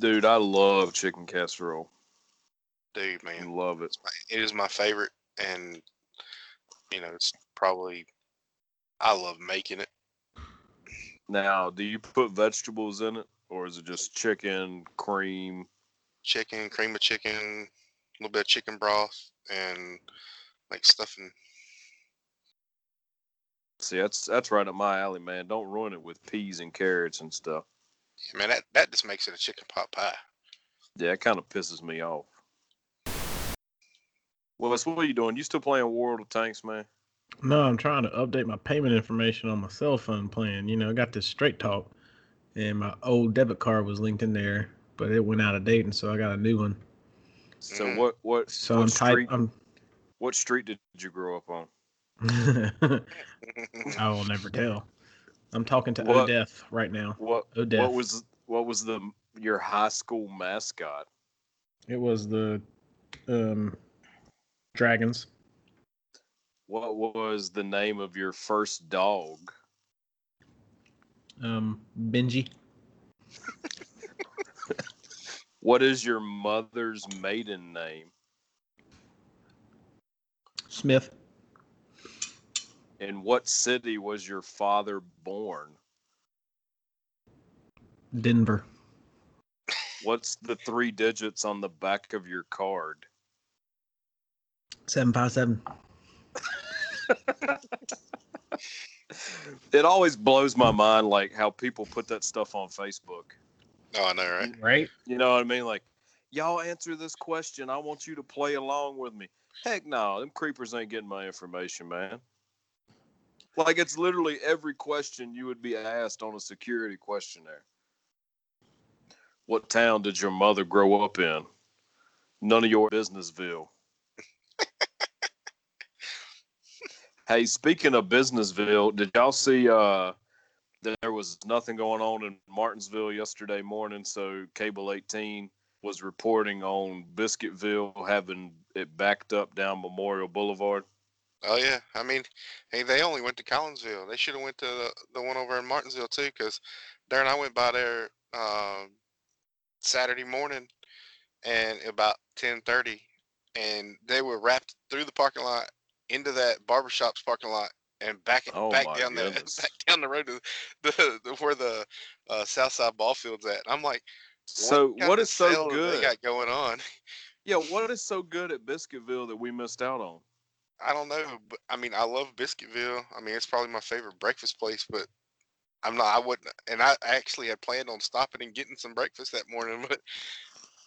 Dude, I love chicken casserole. Dude, man, Love it. it is my favorite, and you know, it's probably I love making it. Now, do you put vegetables in it, or is it just chicken, cream? Chicken, cream of chicken, a little bit of chicken broth, and like stuffing. See, that's that's right up my alley, man. Don't ruin it with peas and carrots and stuff. Man, that that just makes it a chicken pot pie. Yeah, it kind of pisses me off. Well, what are you doing? You still playing World of Tanks, man? No, I'm trying to update my payment information on my cell phone plan. You know, I got this straight talk and my old debit card was linked in there, but it went out of date and so I got a new one. So Mhm. what what So what I'm type I'm what street did you grow up on? I will never tell. I'm talking to What- Odeth right now. What Odeth. what was what was the your high school mascot? It was the um dragons. What was the name of your first dog? Um Benji. What is your mother's maiden name? Smith. In what city was your father born? Denver. What's the three digits on the back of your card? Seven five seven. It always blows my mind like how people put that stuff on Facebook. oh, I know, right? Right? You know what I mean? Like, y'all answer this question. I want you to play along with me. Heck no, them creepers ain't getting my information, man. Like it's literally every question you would be asked on a security questionnaire. What town did your mother grow up in? None of your businessville. hey, speaking of businessville, did y'all see uh there was nothing going on in Martinsville yesterday morning, so Cable 18 was reporting on Biscuitville having it backed up down Memorial Boulevard. Oh yeah, I mean, hey, they only went to Collinsville. They should have went to the, the one over in Martinsville too, because Darren, I went by there um, Saturday morning, and about ten thirty, and they were wrapped through the parking lot into that barbershop's parking lot and back Oh back down the back down the road to the, the where the uh, South Side ball field's at. I'm like, So what of is so good? they got going on? Yeah, what is so good at Biscuitville that we missed out on? I don't know, but I mean, I love Biscuitville. I mean, it's probably my favorite breakfast place, but I'm not. I wouldn't, and I actually had planned on stopping and getting some breakfast that morning, but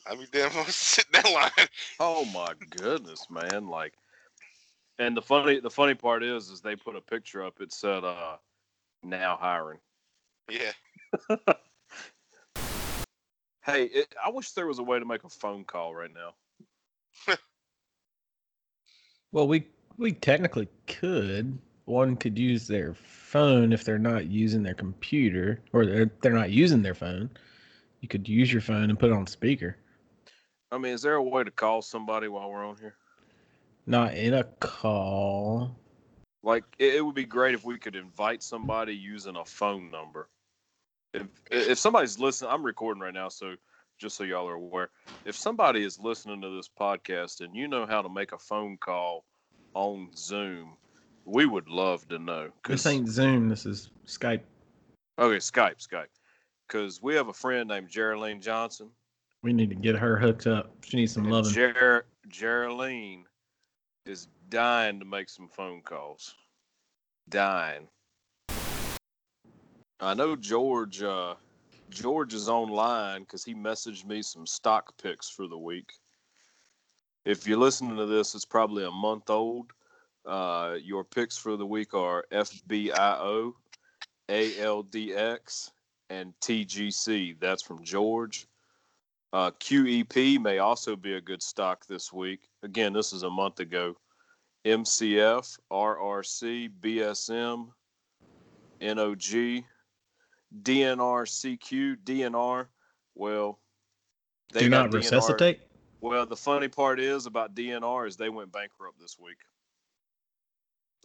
I mean, damn, I was sitting that line. Oh my goodness, man! Like, and the funny the funny part is, is they put a picture up. It said, uh, "Now hiring." Yeah, Hey, it, I wish there was a way to make a phone call right now. Well, we we technically could. One could use their phone if they're not using their computer, or they're, they're not using their phone. You could use your phone and put it on speaker. I mean, is there a way to call somebody while we're on here? Not in a call. Like, it, it would be great if we could invite somebody using a phone number. If if somebody's listening, I'm recording right now, so just so y'all are aware, if somebody is listening to this podcast and you know how to make a phone call on Zoom, we would love to know. This ain't Zoom. This is Skype. Okay, Skype, Skype. Because we have a friend named Geraldine Johnson. We need to get her hooked up. She needs some loving. Ger- Geraldine is dying to make some phone calls. Dying. I know George. Uh, George is online because he messaged me some stock picks for the week. If you're listening to this, it's probably a month old. Uh, your picks for the week are FBIO, ALDX, and TGC. That's from George. Uh, QEP may also be a good stock this week. Again, this is a month ago. MCF, RRC, BSM, NOG, DNR, CQ, DNR. Well, Do not DNR resuscitate. Well, the funny part is about DNR is they went bankrupt this week.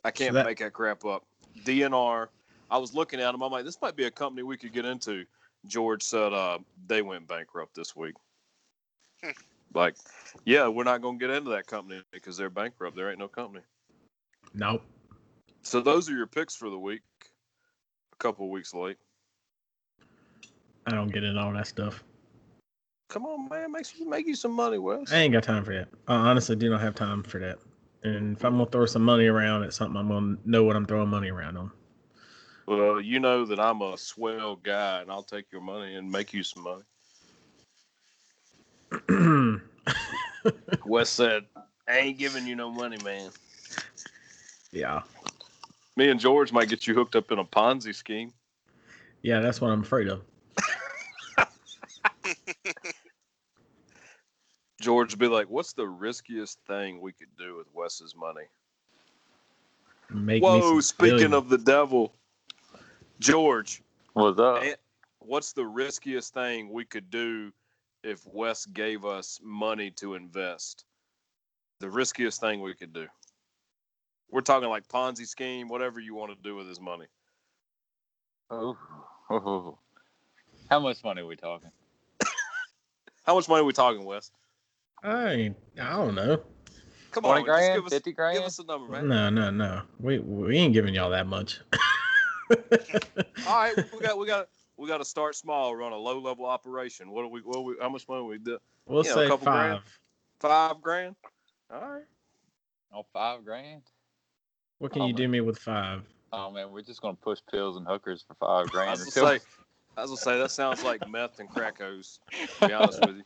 I can't that- make that crap up. DNR. I was looking at them. I'm like, this might be a company we could get into. George said uh, they went bankrupt this week. Hmm. like, yeah, we're not going to get into that company because they're bankrupt. There ain't no company. Nope. So those are your picks for the week. A couple of weeks late. I don't get into all that stuff. Come on, man, make you make you some money, Wes. I ain't got time for that. I honestly do not have time for that. And if I'm gonna throw some money around at something, I'm gonna know what I'm throwing money around on. Well, you know that I'm a swell guy, and I'll take your money and make you some money. Wes said, "I ain't giving you no money, man." yeah, Me and George might get you hooked up in a Ponzi scheme. yeah, that's what I'm afraid of. George would be like, "What's the riskiest thing we could do with Wes's money?" Make Whoa! some Speaking billion. of the devil, George, What's up? what's the riskiest thing we could do if Wes gave us money to invest? The riskiest thing we could do. We're talking like Ponzi scheme, whatever you want to do with his money. Ooh. Oh, Ooh. Oh, How much money are we talking? How much money are we talking, Wes? I I don't know. Come 20 on, grand? just give us, 50 grand? give us a number, man. No, no, no. We we ain't giving y'all that much. All right, we got we got we got to start small, run a low level operation. What do we? What we? How much money we do? we'll You know, a say couple five. grand. Five grand. All right. Oh, five grand? What can Oh, you do me with five? Oh man, we're just gonna push pills and hookers for five I grand. was until- gonna say, I was gonna say that sounds like meth and crack hose. To be honest with you.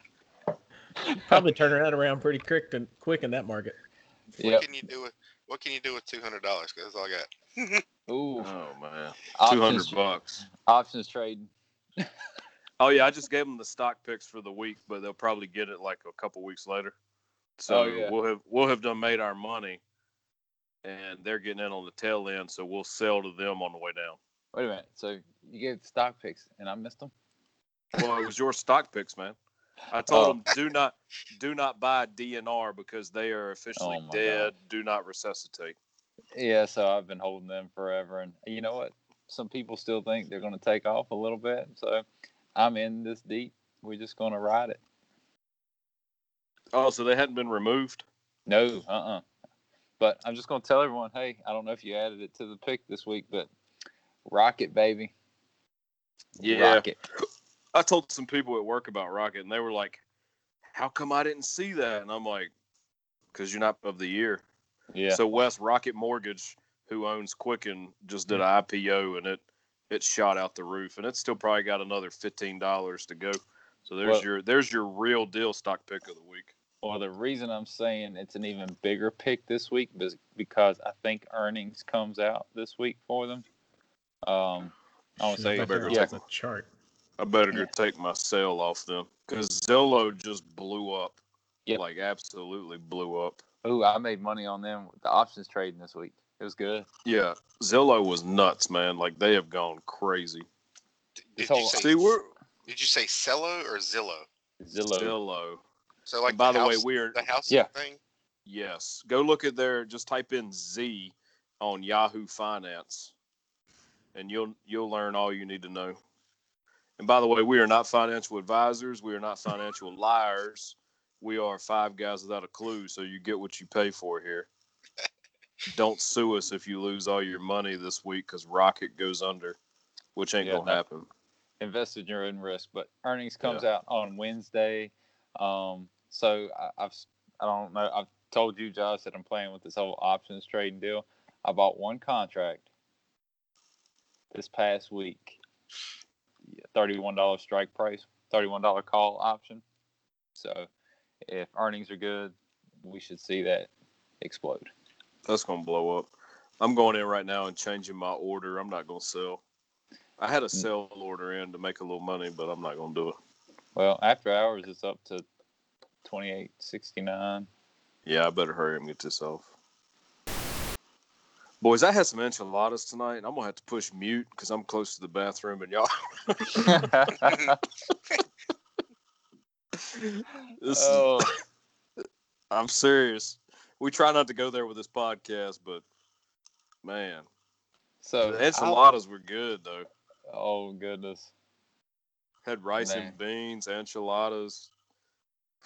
Probably turn around around pretty quick and quick in that market. What Yep. can you do with What can you do with two hundred dollars? Because that's all I got. Ooh, Oh man, two hundred options, bucks. options trading. Oh yeah, I just gave them the stock picks for the week, but they'll probably get it like a couple weeks later. So Oh, yeah. we'll have we'll have done made our money, and they're getting in on the tail end. So we'll sell to them on the way down. Wait a minute. So you gave the stock picks and I missed them? Well, it was your stock picks, man. I told Oh. them do not do not buy DNR because they are officially Oh, dead. Do not resuscitate. Yeah, so I've been holding them forever, and you know what? Some people still think they're going to take off a little bit, so I'm in this deep. We're just going to ride it. Oh, so they hadn't been removed. No, uh, uh But I'm just going to tell everyone, hey, I don't know if you added it to the pick this week, but Rocket, baby, Yeah. Rocket. I told some people at work about Rocket, and they were like, "How come I didn't see that?" And I'm like, "Because you're not of the year." Yeah, So Wes Rocket Mortgage, who owns Quicken, just did an IPO, and it it shot out the roof, and it's still probably got another fifteen dollars to go. So there's Well- your there's your real deal stock pick of the week. Well, the reason I'm saying it's an even bigger pick this week is because I think earnings comes out this week for them. Um, I want to say, I better yeah, take the chart. I better Yeah. take my sale off them because Zillow just blew up. Yep. Like absolutely blew up. Oh, I made money on them with the options trading this week. It was good. Yeah, Zillow was nuts, man. Like they have gone crazy. D- This Did you say See, we're Did you say Cello or Zillow? Zillow. Zillow. So like and by the, way, house, we are the house Yeah. thing. yes. Go look at their. Just type in Z on Yahoo Finance, and you'll you'll learn all you need to know. And by the way, we are not financial advisors. We are not financial liars. We are five guys without a clue. So you get what you pay for here. Don't sue us if you lose all your money this week because Rocket goes under, which ain't Yeah, gonna happen. Invest at your own risk. But earnings comes out on Wednesday. Um, so I, I've I don't know. I've told you, Josh, that I'm playing with this whole options trading deal. I bought one contract this past week. Thirty-one dollar strike price, thirty-one dollar call option. So if earnings are good, we should see that explode. That's gonna blow up. I'm going in right now and changing my order. I'm not gonna sell. I had a mm. sell order in to make a little money, but I'm not gonna do it. Well, after hours, it's up to twenty-eight sixty-nine. Yeah, I better hurry and get this off. Boys, I had some enchiladas tonight, and I'm gonna have to push mute because I'm close to the bathroom, and y'all. This is, oh, I'm serious. We try not to go there with this podcast, but man, so the enchiladas were good though. Oh goodness. Had rice Man. and beans, enchiladas.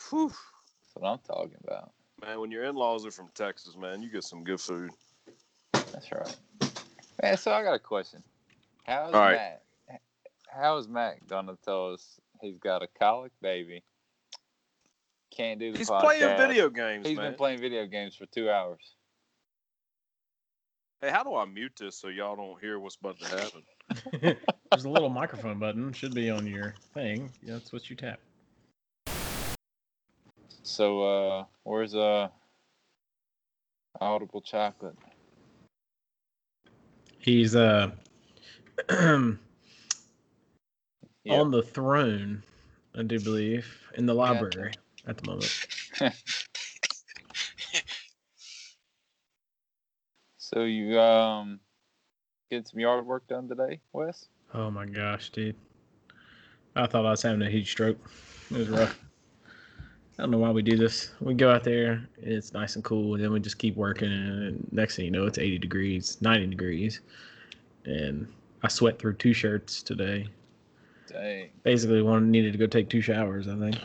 Whew. That's what I'm talking about. Man, when your in-laws are from Texas, man, you get some good food. That's right. Man, so I got a question. How's All right. Matt? How is Matt gonna tell us he's got a colic baby? Can't do the He's podcast. playing video games, He's man. been playing video games for two hours. hey, how do I mute this so y'all don't hear what's about to happen? There's a little microphone button. Should be on your thing. Yeah, that's what you tap. So uh where's uh Audible Chocolate? He's uh Yep. on the throne, I do believe, in the library at the moment. So you um get some yard work done today, Wes? Oh my gosh, dude. I thought I was having a heat stroke. It was rough. I don't know why we do this. We go out there, it's nice and cool, and then we just keep working, and next thing you know, it's 80 degrees, 90 degrees. And I sweat through two shirts today. Dang. Basically, one needed to go take two showers, I think.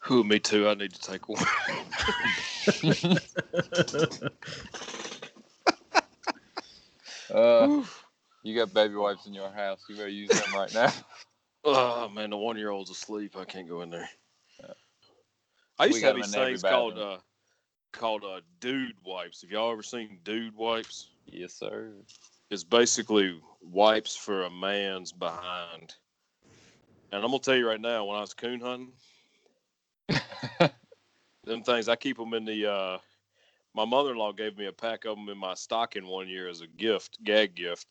Who? Me too. I need to take one. Uh you got baby wipes in your house. You better use them right now. oh man, the one-year-old's asleep. I can't go in there. I used to have these things called uh, called uh, dude wipes. Have y'all ever seen dude wipes? yes, sir. It's basically wipes for a man's behind. And I'm gonna tell you right now, when I was coon hunting, them things I keep them in the. Uh, my mother-in-law gave me a pack of them in my stocking one year as a gift, gag gift,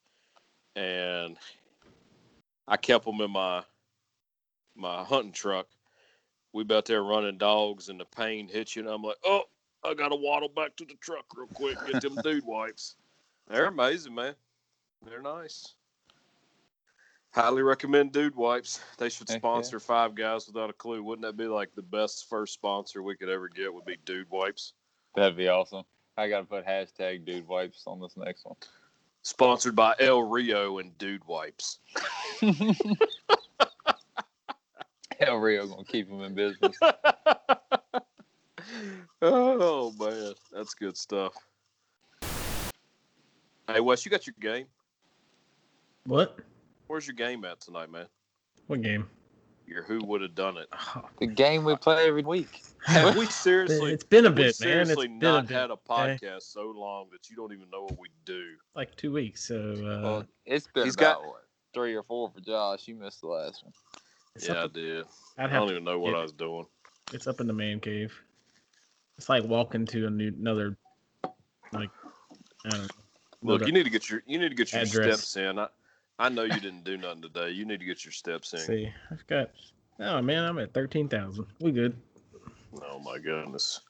and I kept them in my my hunting truck. We be out there running dogs, and the pain hits you, and I'm like, oh, I gotta waddle back to the truck real quick, get them dude wipes. They're amazing, man. They're nice. Highly recommend Dude Wipes. They should Heck yeah. sponsor Five Guys Without a Clue. Wouldn't that be like the best first sponsor we could ever get? Would be Dude Wipes. That'd be awesome. I gotta put hashtag dude wipes on this next one. Sponsored by El Rio and Dude Wipes. Hell Rio gonna keep him in business. oh man, that's good stuff. Hey Wes, you got your game? what? Where's your game at tonight, man? What game? Your Who Would Have Done It? Oh, The game we play every week. Have we seriously? it's been a have we bit, man. Seriously been a not bit. had a okay? podcast so long that you don't even know what we do. Like two weeks. So uh, Well, it's been he's about got- what, three or four for Josh. You missed the last one. It's, yeah, I did. I'd I don't even know what I was doing. it's up in the man cave. It's like walking to a new another like I don't know. Look, you need to get your you need to get your Address. steps in. I, I know you didn't do nothing today. You need to get your steps in. see. I've got oh man, I'm at thirteen thousand. We good. Oh my goodness.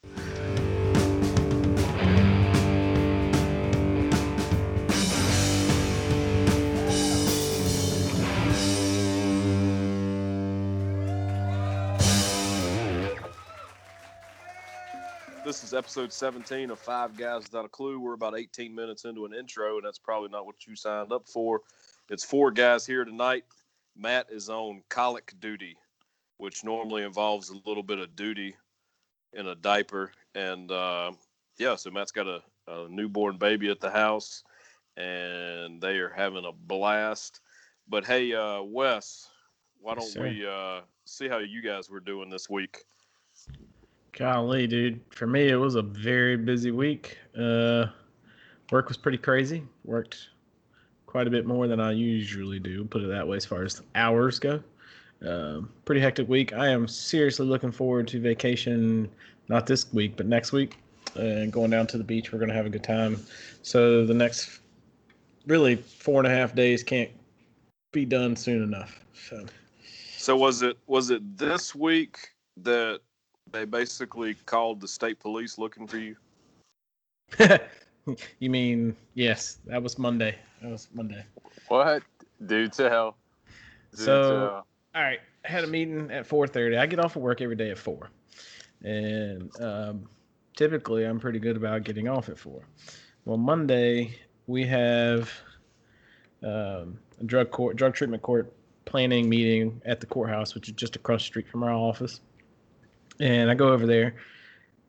Is episode 17 of Five Guys Without a Clue. We're about 18 minutes into an intro, and that's probably not what you signed up for. It's four guys here tonight. Matt is on colic duty, which normally involves a little bit of duty in a diaper. And uh, yeah, so Matt's got a, a newborn baby at the house, and they are having a blast. But hey, uh, Wes, why don't Yes, we uh, see how you guys were doing this week? Golly, dude. For me, it was a very busy week. Uh, work was pretty crazy. Worked quite a bit more than I usually do, put it that way, as far as hours go. Um, pretty hectic week. I am seriously looking forward to vacation, not this week, but next week. And going down to the beach, we're going to have a good time. So the next, really, four and a half days can't be done soon enough. So. So was it was it this week that they basically called the state police looking for you? you mean yes? That was Monday. That was Monday. What? Do tell. Do So- tell. All right, I had a meeting at four thirty. I get off of work every day at four, and um, typically I'm pretty good about getting off at four. Well, Monday we have um, a drug court, drug treatment court planning meeting at the courthouse, which is just across the street from our office. And I go over there,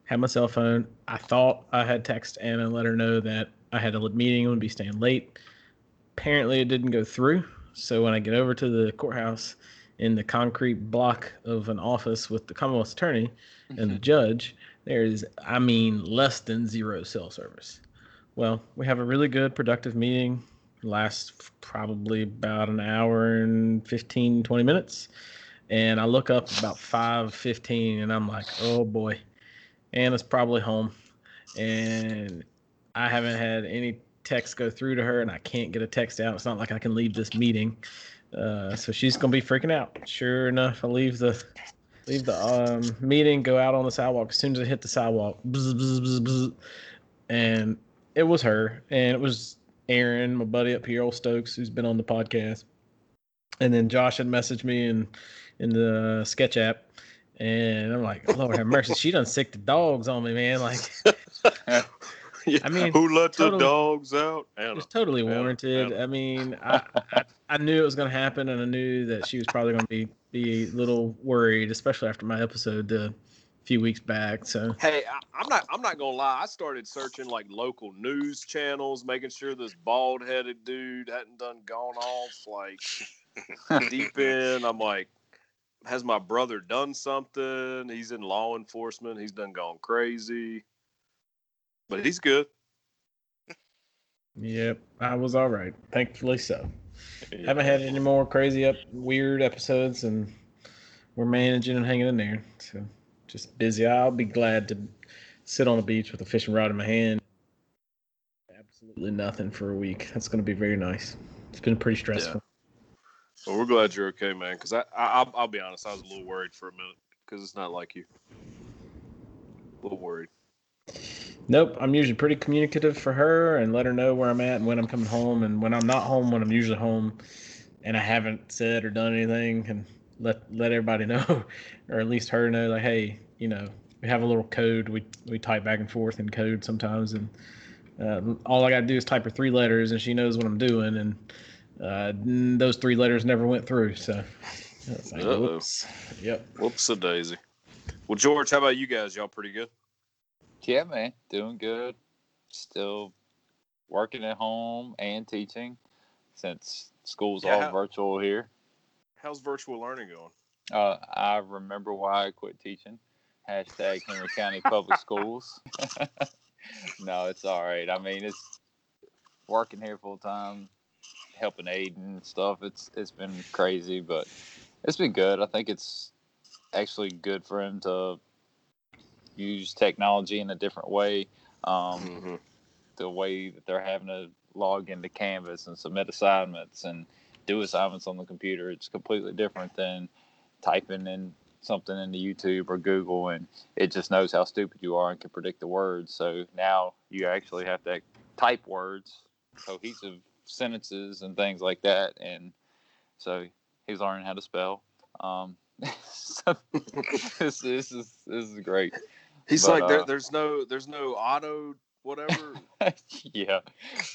have my cell phone. I thought I had text Anna and let her know that I had a meeting and would be staying late. Apparently, it didn't go through. So when I get over to the courthouse in the concrete block of an office with the Commonwealth Attorney and the mm-hmm. judge, there's, I mean, less than zero cell service. Well, we have a really good, productive meeting. Lasts probably about an hour and 15, 20 minutes. And I look up about 5.15 and I'm like, oh boy, Anna's probably home. And I haven't had any text go through to her and I can't get a text out. It's not like I can leave this meeting. Uh, so she's gonna be freaking out. Sure enough, I leave the leave the um, meeting, go out on the sidewalk. As soon as I hit the sidewalk, bzz, bzz, bzz, and it was her, and it was Aaron, my buddy up here, old Stokes, who's been on the podcast. And then Josh had messaged me in in the sketch app, and I'm like, Lord have mercy, she done sick the dogs on me, man. Like, Yeah, I mean, who let totally- the dogs out? it was totally Yeah, warranted. yeah. I mean, I, I I knew it was going to happen, and I knew that she was probably going to be be a little worried, especially after my episode uh, a few weeks back. So Hey, I, I'm not. I'm not gonna lie. I started searching like local news channels, making sure this bald-headed dude hadn't done gone off like deep in. I'm like, has my brother done something? He's in law enforcement. He's done gone crazy, but he's good. Yep, I was all right. Thankfully so. Haven't had any more crazy up weird episodes, and we're managing and hanging in there. So just busy. I'll be glad to sit on the beach with a fishing rod in my hand. Absolutely nothing for a week. That's going to be very nice. It's been pretty stressful. Well, we're glad you're okay, man. Because I, I, I'll, I'll be honest, I was a little worried for a minute because it's not like you. A little worried. Nope, I'm usually pretty communicative for her and let her know where I'm at and when I'm coming home and when I'm not home when I'm usually home and I haven't said or done anything and let let everybody know or at least her know like hey, you know, we have a little code we we type back and forth in code sometimes and uh, all I got to do is type her three letters and she knows what I'm doing and uh, those three letters never went through so like, whoops. Yep. Whoops a daisy. Well, George, how about you guys? Y'all pretty good? Yeah, man, doing good. Still working at home and teaching since school's Yeah, all how- virtual here. How's virtual learning going? Uh, I remember why I quit teaching. Hashtag Henry County Public Schools. no, it's all right. I mean, it's working here full time, helping Aiden and stuff. It's it's been crazy, but it's been good. I think it's actually good for him to use technology in a different way. Um, Mm-hmm. the way that they're having to log into Canvas and submit assignments and do assignments on the computer. It's completely different than typing in something into YouTube or Google and it just knows how stupid you are and can predict the words. So now you actually have to type words, cohesive sentences and things like that. And so he's learning how to spell. Um, so this, this is this is great. He's But, like, there, uh, there's no, there's no auto whatever. yeah,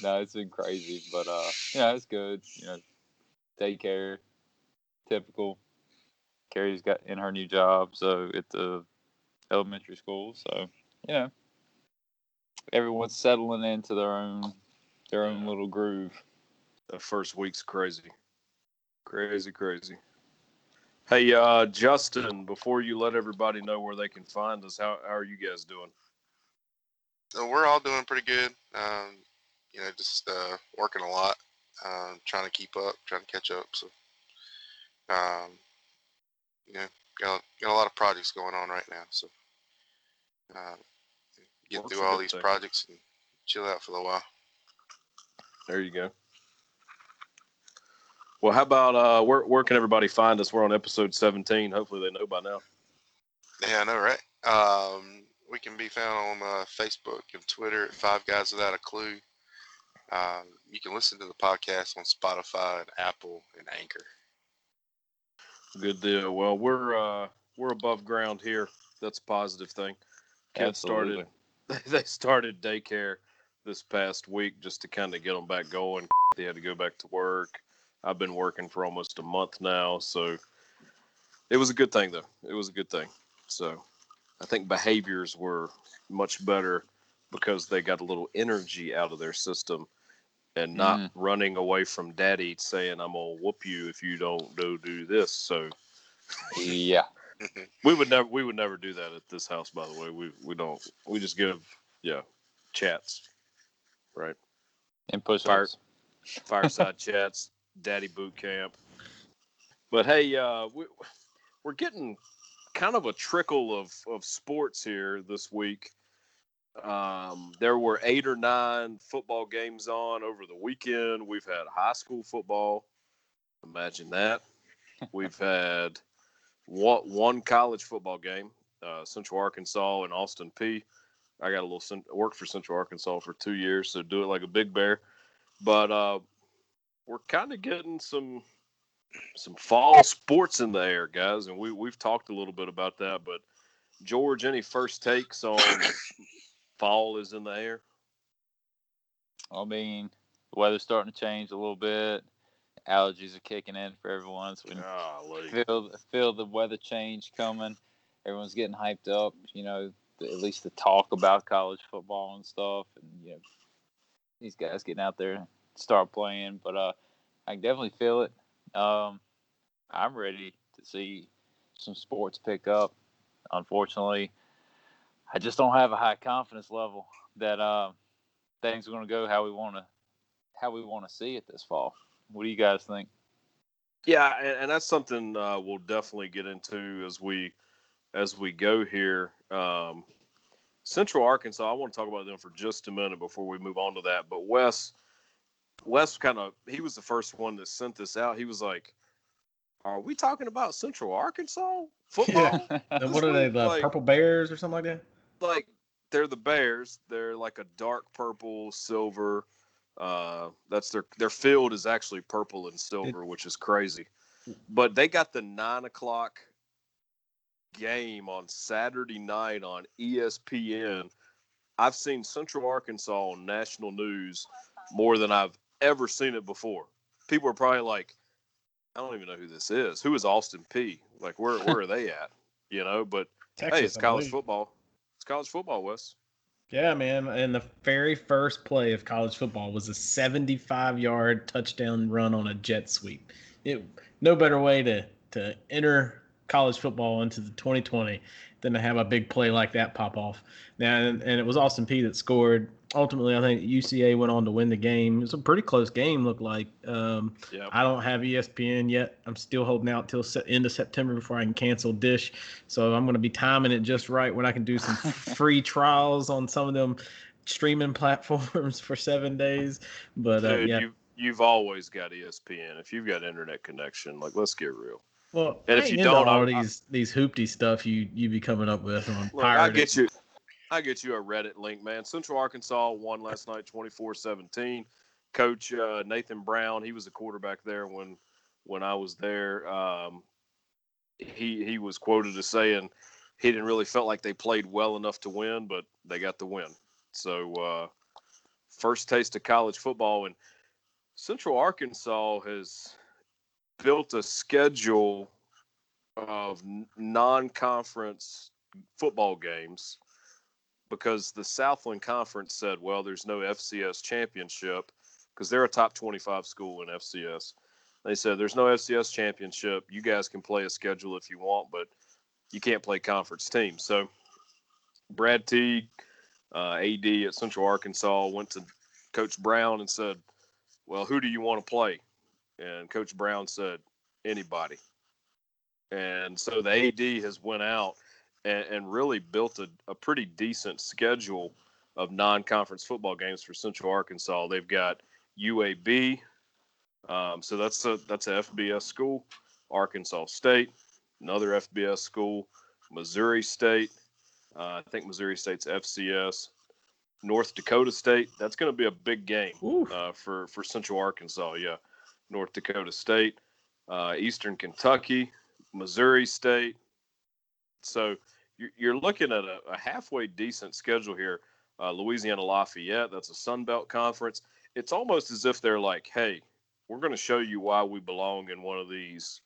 no, it's been crazy, but uh, yeah, it's good. You know, daycare, typical. Carrie's got in her new job, so at the elementary school, so you know, everyone's settling into their own their own little groove. the first week's crazy, crazy, crazy. Hey, uh, Justin, before you let everybody know where they can find us, how, how are you guys doing? So we're all doing pretty good. Um, you know, just uh, working a lot, um, trying to keep up, trying to catch up. So, um, you know, got, got a lot of projects going on right now. So, uh, get Work's through all these thing. projects and chill out for a little while. There you go. Well, how about uh, where where can everybody find us? We're on episode 17. Hopefully, they know by now. Yeah, I know, right? Um, we can be found on uh, Facebook and Twitter at Five Guys Without a Clue. Um, you can listen to the podcast on Spotify and Apple and Anchor. Good deal. Well, we're uh, we're above ground here. That's a positive thing. Kids started they started daycare this past week just to kind of get them back going. They had to go back to work. I've been working for almost a month now, so it was a good thing though. It was a good thing. So I think behaviors were much better because they got a little energy out of their system and not Mm. running away from daddy saying I'm gonna whoop you if you don't do do this. So Yeah. we would never we would never do that at this house by the way. We we don't we just give yeah, chats. Right. And push Fire- Fireside chats, daddy boot camp. But hey, uh we we're getting kind of a trickle of of sports here this week. Um, there were eight or nine football games on over the weekend. We've had high school football. Imagine that. We've had one, one college football game, uh, Central Arkansas and Austin Peay. I got a little cent- worked for Central Arkansas for two years, so do it like a big bear. But uh, we're kind of getting some some fall sports in the air, guys, and we we've talked a little bit about that. But George, any first takes on fall is in the air? I mean, the weather's starting to change a little bit. Allergies are kicking in for everyone. So we Golly. feel feel the weather change coming. Everyone's getting hyped up. You know, at least to talk about college football and stuff, and you know, these guys getting out there start playing. But uh, I can definitely feel it. Um, I'm ready to see some sports pick up. Unfortunately, I just don't have a high confidence level that uh, things are going to go how we want to how we want to see it this fall. What do you guys think? Yeah, and, and that's something uh, we'll definitely get into as we as we go here. Um, Central Arkansas, I want to talk about them for just a minute before we move on to that. But Wes, Wes kind of he was the first one that sent this out. He was like, "Are we talking about Central Arkansas football? And what are they? The Like- Purple Bears or something like that? like they're the Bears. They're like a dark purple, silver. Uh, that's their their field is actually purple and silver, which is crazy. But they got the nine o'clock game on Saturday night on ESPN. I've seen Central Arkansas on national news more than I've ever seen it before. People are probably like, I don't even know who this is. Who is Austin Peay? Like, where where are they at? You know, but Texas, hey, it's college football. It's college football, Wes. Yeah, man. And the very first play of college football was a 75 yard touchdown run on a jet sweep. It no better way to to enter college football into the 2020 than to have a big play like that pop off. Now, and, and it was Austin Peay that scored. Ultimately, I think UCA went on to win the game. It was a pretty close game, looked like. Um, Yeah. I don't have ESPN yet. I'm still holding out till se- end of September before I can cancel Dish. So I'm going to be timing it just right when I can do some free trials on some of them streaming platforms for seven days. But uh, yeah, you you've always got ESPN. If you've got internet connection, like let's get real. Well, and if you don't, all I- I- these these hoopty stuff you you be coming up with on Look, I get you. I get you a Reddit link, man. Central Arkansas won last night 24-17. Coach uh, Nathan Brown, he was a quarterback there when when I was there. Um, he he was quoted as saying he didn't really felt like they played well enough to win, but they got the win. So uh, first taste of college football, and Central Arkansas has built a schedule of non-conference football games because the Southland Conference said, well, there's no FCS championship because they're a top 25 school in FCS. They said, there's no FCS championship. You guys can play a schedule if you want, but you can't play conference teams. So Brad Teague, uh, AD at Central Arkansas, went to Coach Brown and said, well, who do you want to play? And Coach Brown said, anybody. And so the AD has went out and, and really built a, a pretty decent schedule of non-conference football games for Central Arkansas. They've got UAB, um, so that's a that's a FBS school. Arkansas State, another FBS school. Missouri State, uh, I think Missouri State's FCS. North Dakota State, that's going to be a big game uh, for for Central Arkansas. Yeah, North Dakota State, uh, Eastern Kentucky, Missouri State. So you're, you're looking at a, a halfway decent schedule here. Uh, Louisiana Lafayette, that's a Sun Belt conference. It's almost as if they're like, hey, we're going to show you why we belong in one of these.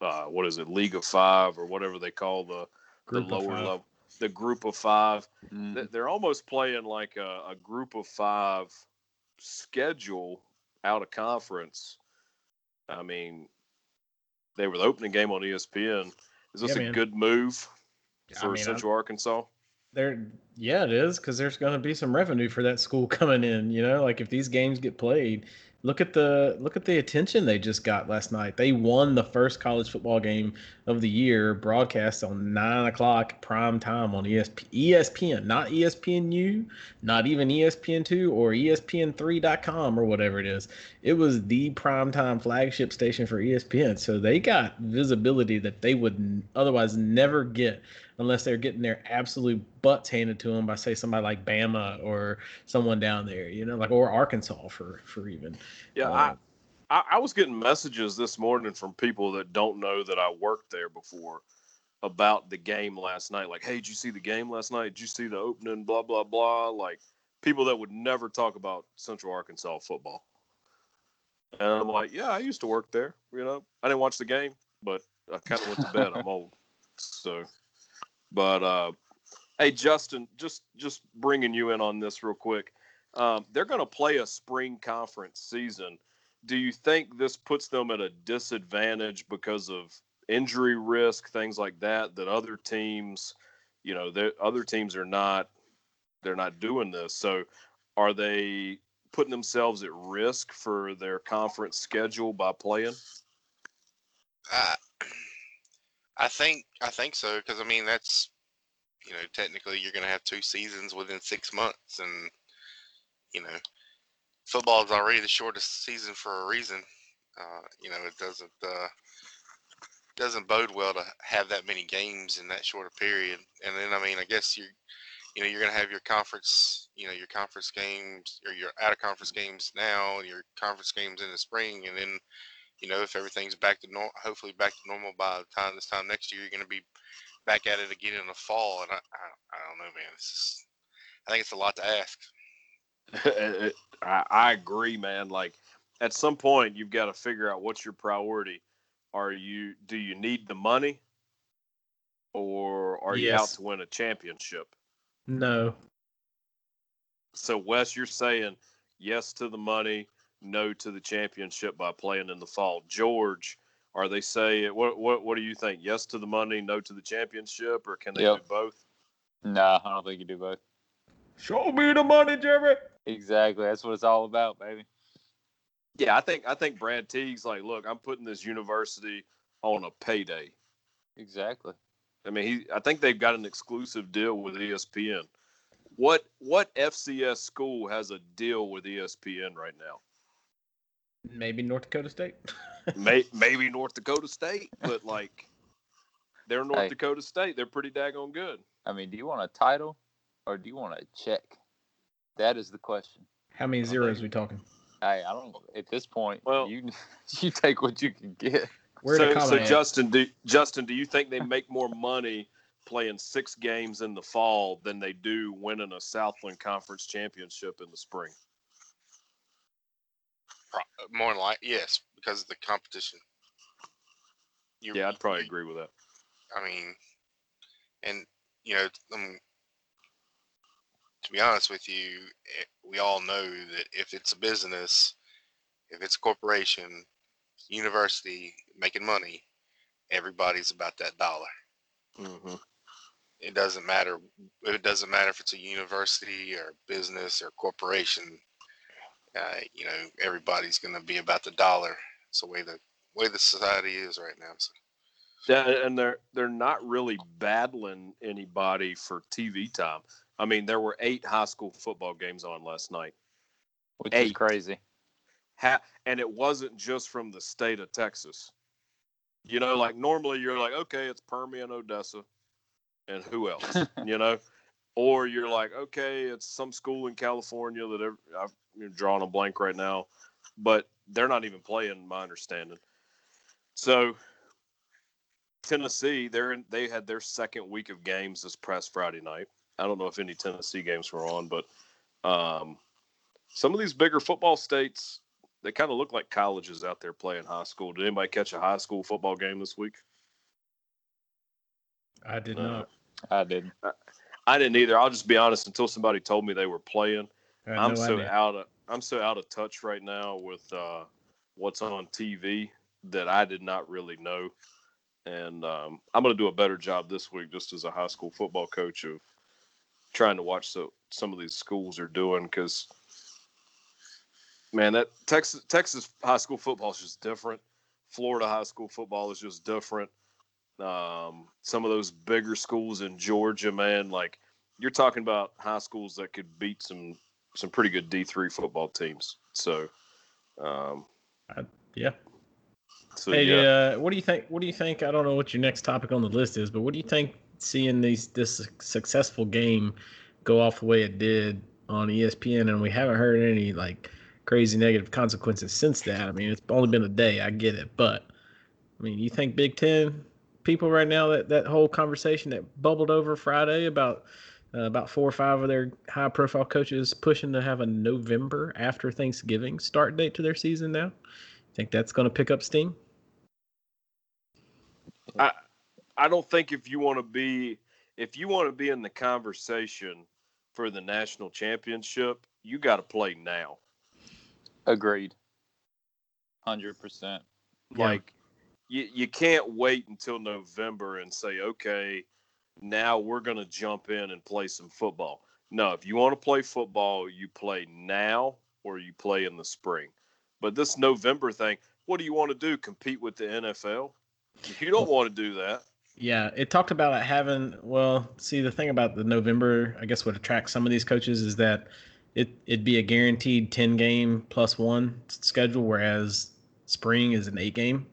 Uh, what is it, League of Five or whatever they call the Group the lower level, the Group of Five. Mm. They're almost playing like a, a Group of Five schedule out of conference. I mean, they were the opening game on ESPN. Is this Yeah, a man. good move I for mean, I'm- Central Arkansas? There, yeah, it is because there's going to be some revenue for that school coming in. You know, like if these games get played, look at the look at the attention they just got last night. They won the first college football game of the year, broadcast on nine o'clock prime time on ESP, ESPN, not ESPNU, not even ESPN two or E ESPN3.com or whatever it is. It was the prime time flagship station for ESPN, so they got visibility that they would otherwise never get unless they're getting their absolute butts handed to them by say somebody like Bama or someone down there, you know, like or Arkansas for for even. Yeah, Uh, I, I I was getting messages this morning from people that don't know that I worked there before about the game last night. Like, hey, did you see the game last night? Did you see the opening? Blah blah blah. Like people that would never talk about Central Arkansas football. And I'm like, yeah, I used to work there. You know, I didn't watch the game, but I kind of went to bed. I'm old, so. But uh, hey, Justin, just just bringing you in on this real quick. Um, they're going to play a spring conference season. Do you think this puts them at a disadvantage because of injury risk, things like that? That other teams, you know, the other teams are not, they're not doing this. So, are they putting themselves at risk for their conference schedule by playing? I, I think I think so because I mean that's you know technically you're going to have two seasons within six months and you know football is already the shortest season for a reason. Uh, you know it doesn't uh, doesn't bode well to have that many games in that short a period. And then I mean I guess you you know you're going to have your conference you know your conference games or your out of conference games now and your conference games in the spring and then you know, if everything's back to normal, hopefully back to normal by the time this time next year, you're going to be back at it again in the fall. And I, I, I don't know, man. It's just, I think it's a lot to ask. It- I, I agree, man. Like at some point, you've got to figure out what's your priority. Are you do you need the money, or are you out to win a championship? No, So Wes, you're saying yes to the money, no to the championship by playing in the fall. George, are they saying what what what do you think? Yes to the money, no to the championship, or can they Yep. do both? Nah, I don't think you do both. show me the money, Jeremy. Exactly. That's what it's all about, baby. Yeah, I think I think Brad Teague's like, look, I'm putting this university on a payday. Exactly. I mean, he I think they've got an exclusive deal with ESPN. What what FCS school has a deal with ESPN right now? Maybe North Dakota State. May, maybe North Dakota State, but like they're North Hey. Dakota State. They're pretty daggone good. I mean, do you want a title or do you want a check? That is the question. How many zeros we talking? Hey, I don't. At this point, Well- you you take what you can get. Where so, the so comment? Justin, do Justin, do you think they make more money playing six games in the fall than they do winning a Southland Conference championship in the spring? Pro- More than like, yes, because of the competition. You, Yeah, I'd probably agree with that. I mean, and you know, um, to be honest with you, eh, we all know that if it's a business, if it's a corporation, university making money, everybody's about that dollar. Mm-hmm. It doesn't matter. It doesn't matter if it's a university or business or corporation. Uh, you know, everybody's going to be about the dollar. It's the way the way the society is right now. So. Yeah, and they're they're not really battling anybody for TV time. I mean, there were eight high school football games on last night. Which is crazy. Ha- and it wasn't just from the state of Texas. You know, like normally you're like, okay, it's Permian, Odessa, and who else? you know, or you're like, okay, it's some school in California that ev- I've you're drawing a blank right now, but they're not even playing, my understanding. So Tennessee, they're in, they had their second week of games this past Friday night. I don't know if any Tennessee games were on, but um, some of these bigger football states they kind of look like colleges out there playing high school. Did anybody catch a high school football game this week? I did Uh, not. I didn't. I didn't either. I'll just be honest. Until somebody told me they were playing, I'm no so idea. out of I'm so out of touch right now with uh, what's on TV that I did not really know. And um, I'm going to do a better job this week, just as a high school football coach, of trying to watch so some of these schools are doing because man, that Texas Texas high school football is just different. Florida high school football is just different. Um, some of those bigger schools in Georgia, man, like you're talking about high schools that could beat some some pretty good D three football teams. So, um, Yeah. so Hey, yeah, uh, what do you think? What do you think? I don't know what your next topic on the list is, but what do you think? Seeing these this successful game go off the way it did on ESPN, and we haven't heard any like crazy negative consequences since that. I mean, it's only been a day. I get it, but I mean, you think Big Ten people right now that that whole conversation that bubbled over Friday about uh, about four or five of their high profile coaches pushing to have a November after Thanksgiving start date to their season now? Think that's going to pick up steam? I I don't think if you want to be if you want to be in the conversation for the national championship, you got to play now. Agreed. Hundred percent. Yeah. Like you you can't wait until November and say, okay, now we're gonna jump in and play some football. No, if you want to play football, you play now or you play in the spring. But this November thing, what do you want to do? Compete with the NFL? You don't want to do that. Yeah, it talked about it having. Well, see, the thing about the November, I guess, what attracts some of these coaches is that it it'd be a guaranteed ten game plus one schedule, whereas spring is an eight game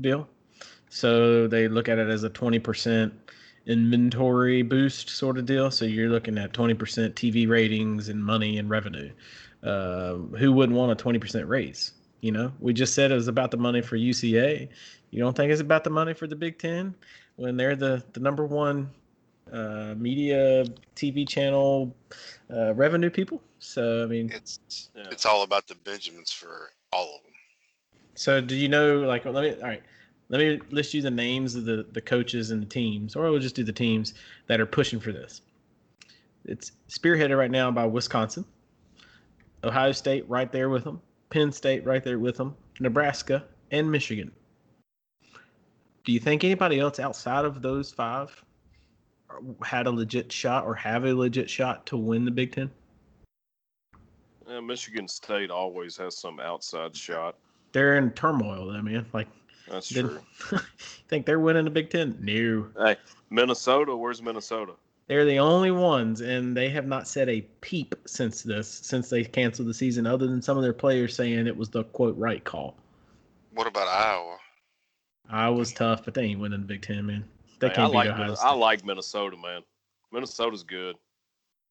deal. So they look at it as a twenty percent inventory boost sort of deal. So you're looking at twenty percent TV ratings and money and revenue. Uh, who wouldn't want a twenty percent raise? You know, we just said it was about the money for UCA. You don't think it's about the money for the Big Ten? when they're the, the number one uh, media TV channel uh, revenue people. So I mean, It's Yeah. it's all about the Benjamins for all of them. So do you know? Like, let me all right. Let me list you the names of the the coaches and the teams, or we'll just do the teams that are pushing for this. It's spearheaded right now by Wisconsin, Ohio State right there with them, Penn State right there with them, Nebraska and Michigan. Do you think anybody else outside of those five had a legit shot or have a legit shot to win the Big Ten? Yeah, Michigan State always has some outside shot. They're in turmoil, though, man. Like, That's didn't- true. think they're winning the Big Ten? No. Hey, Minnesota, where's Minnesota? They're the only ones, and they have not said a peep since this, since they canceled the season, other than some of their players saying it was the quote right call. What about Iowa? I was tough, but they ain't winning the Big Ten, man. They Hey, I can't like beat Ohio State. I like Minnesota, man. Minnesota's good.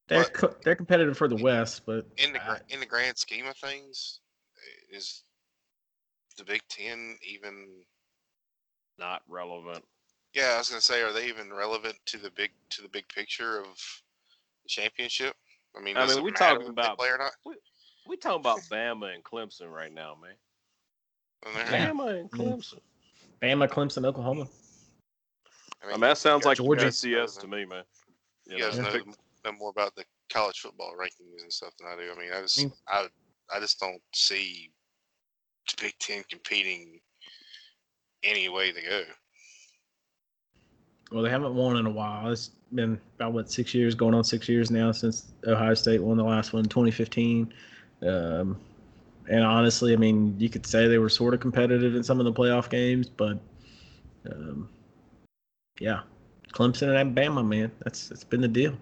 they're co- they're competitive for the West, but In the I- in the grand scheme of things, is the Big Ten even? Not relevant. Yeah, I was gonna say, are they even relevant to the big to the big picture of the championship? I mean, I does mean, we matter talking about- play or not? We talking about Bama and Clemson right now, man. And they're- Yeah. Bama and Mm. Clemson. Bama, Clemson, Oklahoma. I mean, that sounds like Georgia. FCS to me, man. You guys know, know, know more about the college football rankings and stuff than I do. I mean, I just mean- I I just don't see the Big Ten competing any way they go. Well, they haven't won in a while. It's been about what six years, going on six years now since Ohio State won the last one in 2015. Um, and honestly, I mean, you could say they were sort of competitive in some of the playoff games, but um, yeah, Clemson and Bama, man, that's that's been the deal.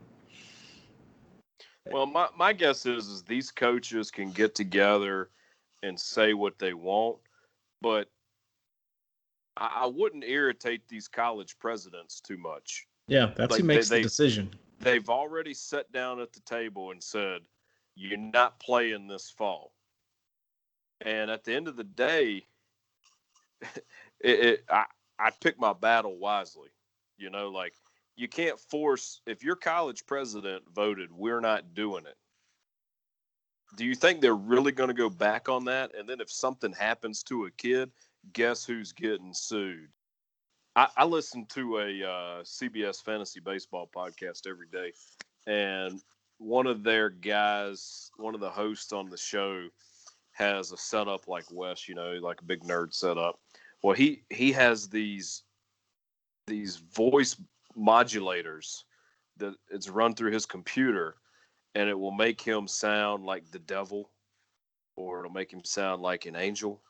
Well, my, my guess is is these coaches can get together and say what they want, but I, I wouldn't irritate these college presidents too much. Yeah, that's Like, who makes they- the decision. They've already sat down at the table and said, "You're not playing this fall." And at the end of the day, it, it I I pick my battle wisely. You know, like you can't force if your college president voted, we're not doing it. Do you think they're really going to go back on that? And then if something happens to a kid, guess who's getting sued? I, I listen to a uh, CBS fantasy baseball podcast every day, and one of their guys, one of the hosts on the show, has a setup like Wes, you know, like a big nerd setup. Well, he he has these these voice modulators that it's run through his computer and it will make him sound like the devil or it'll make him sound like an angel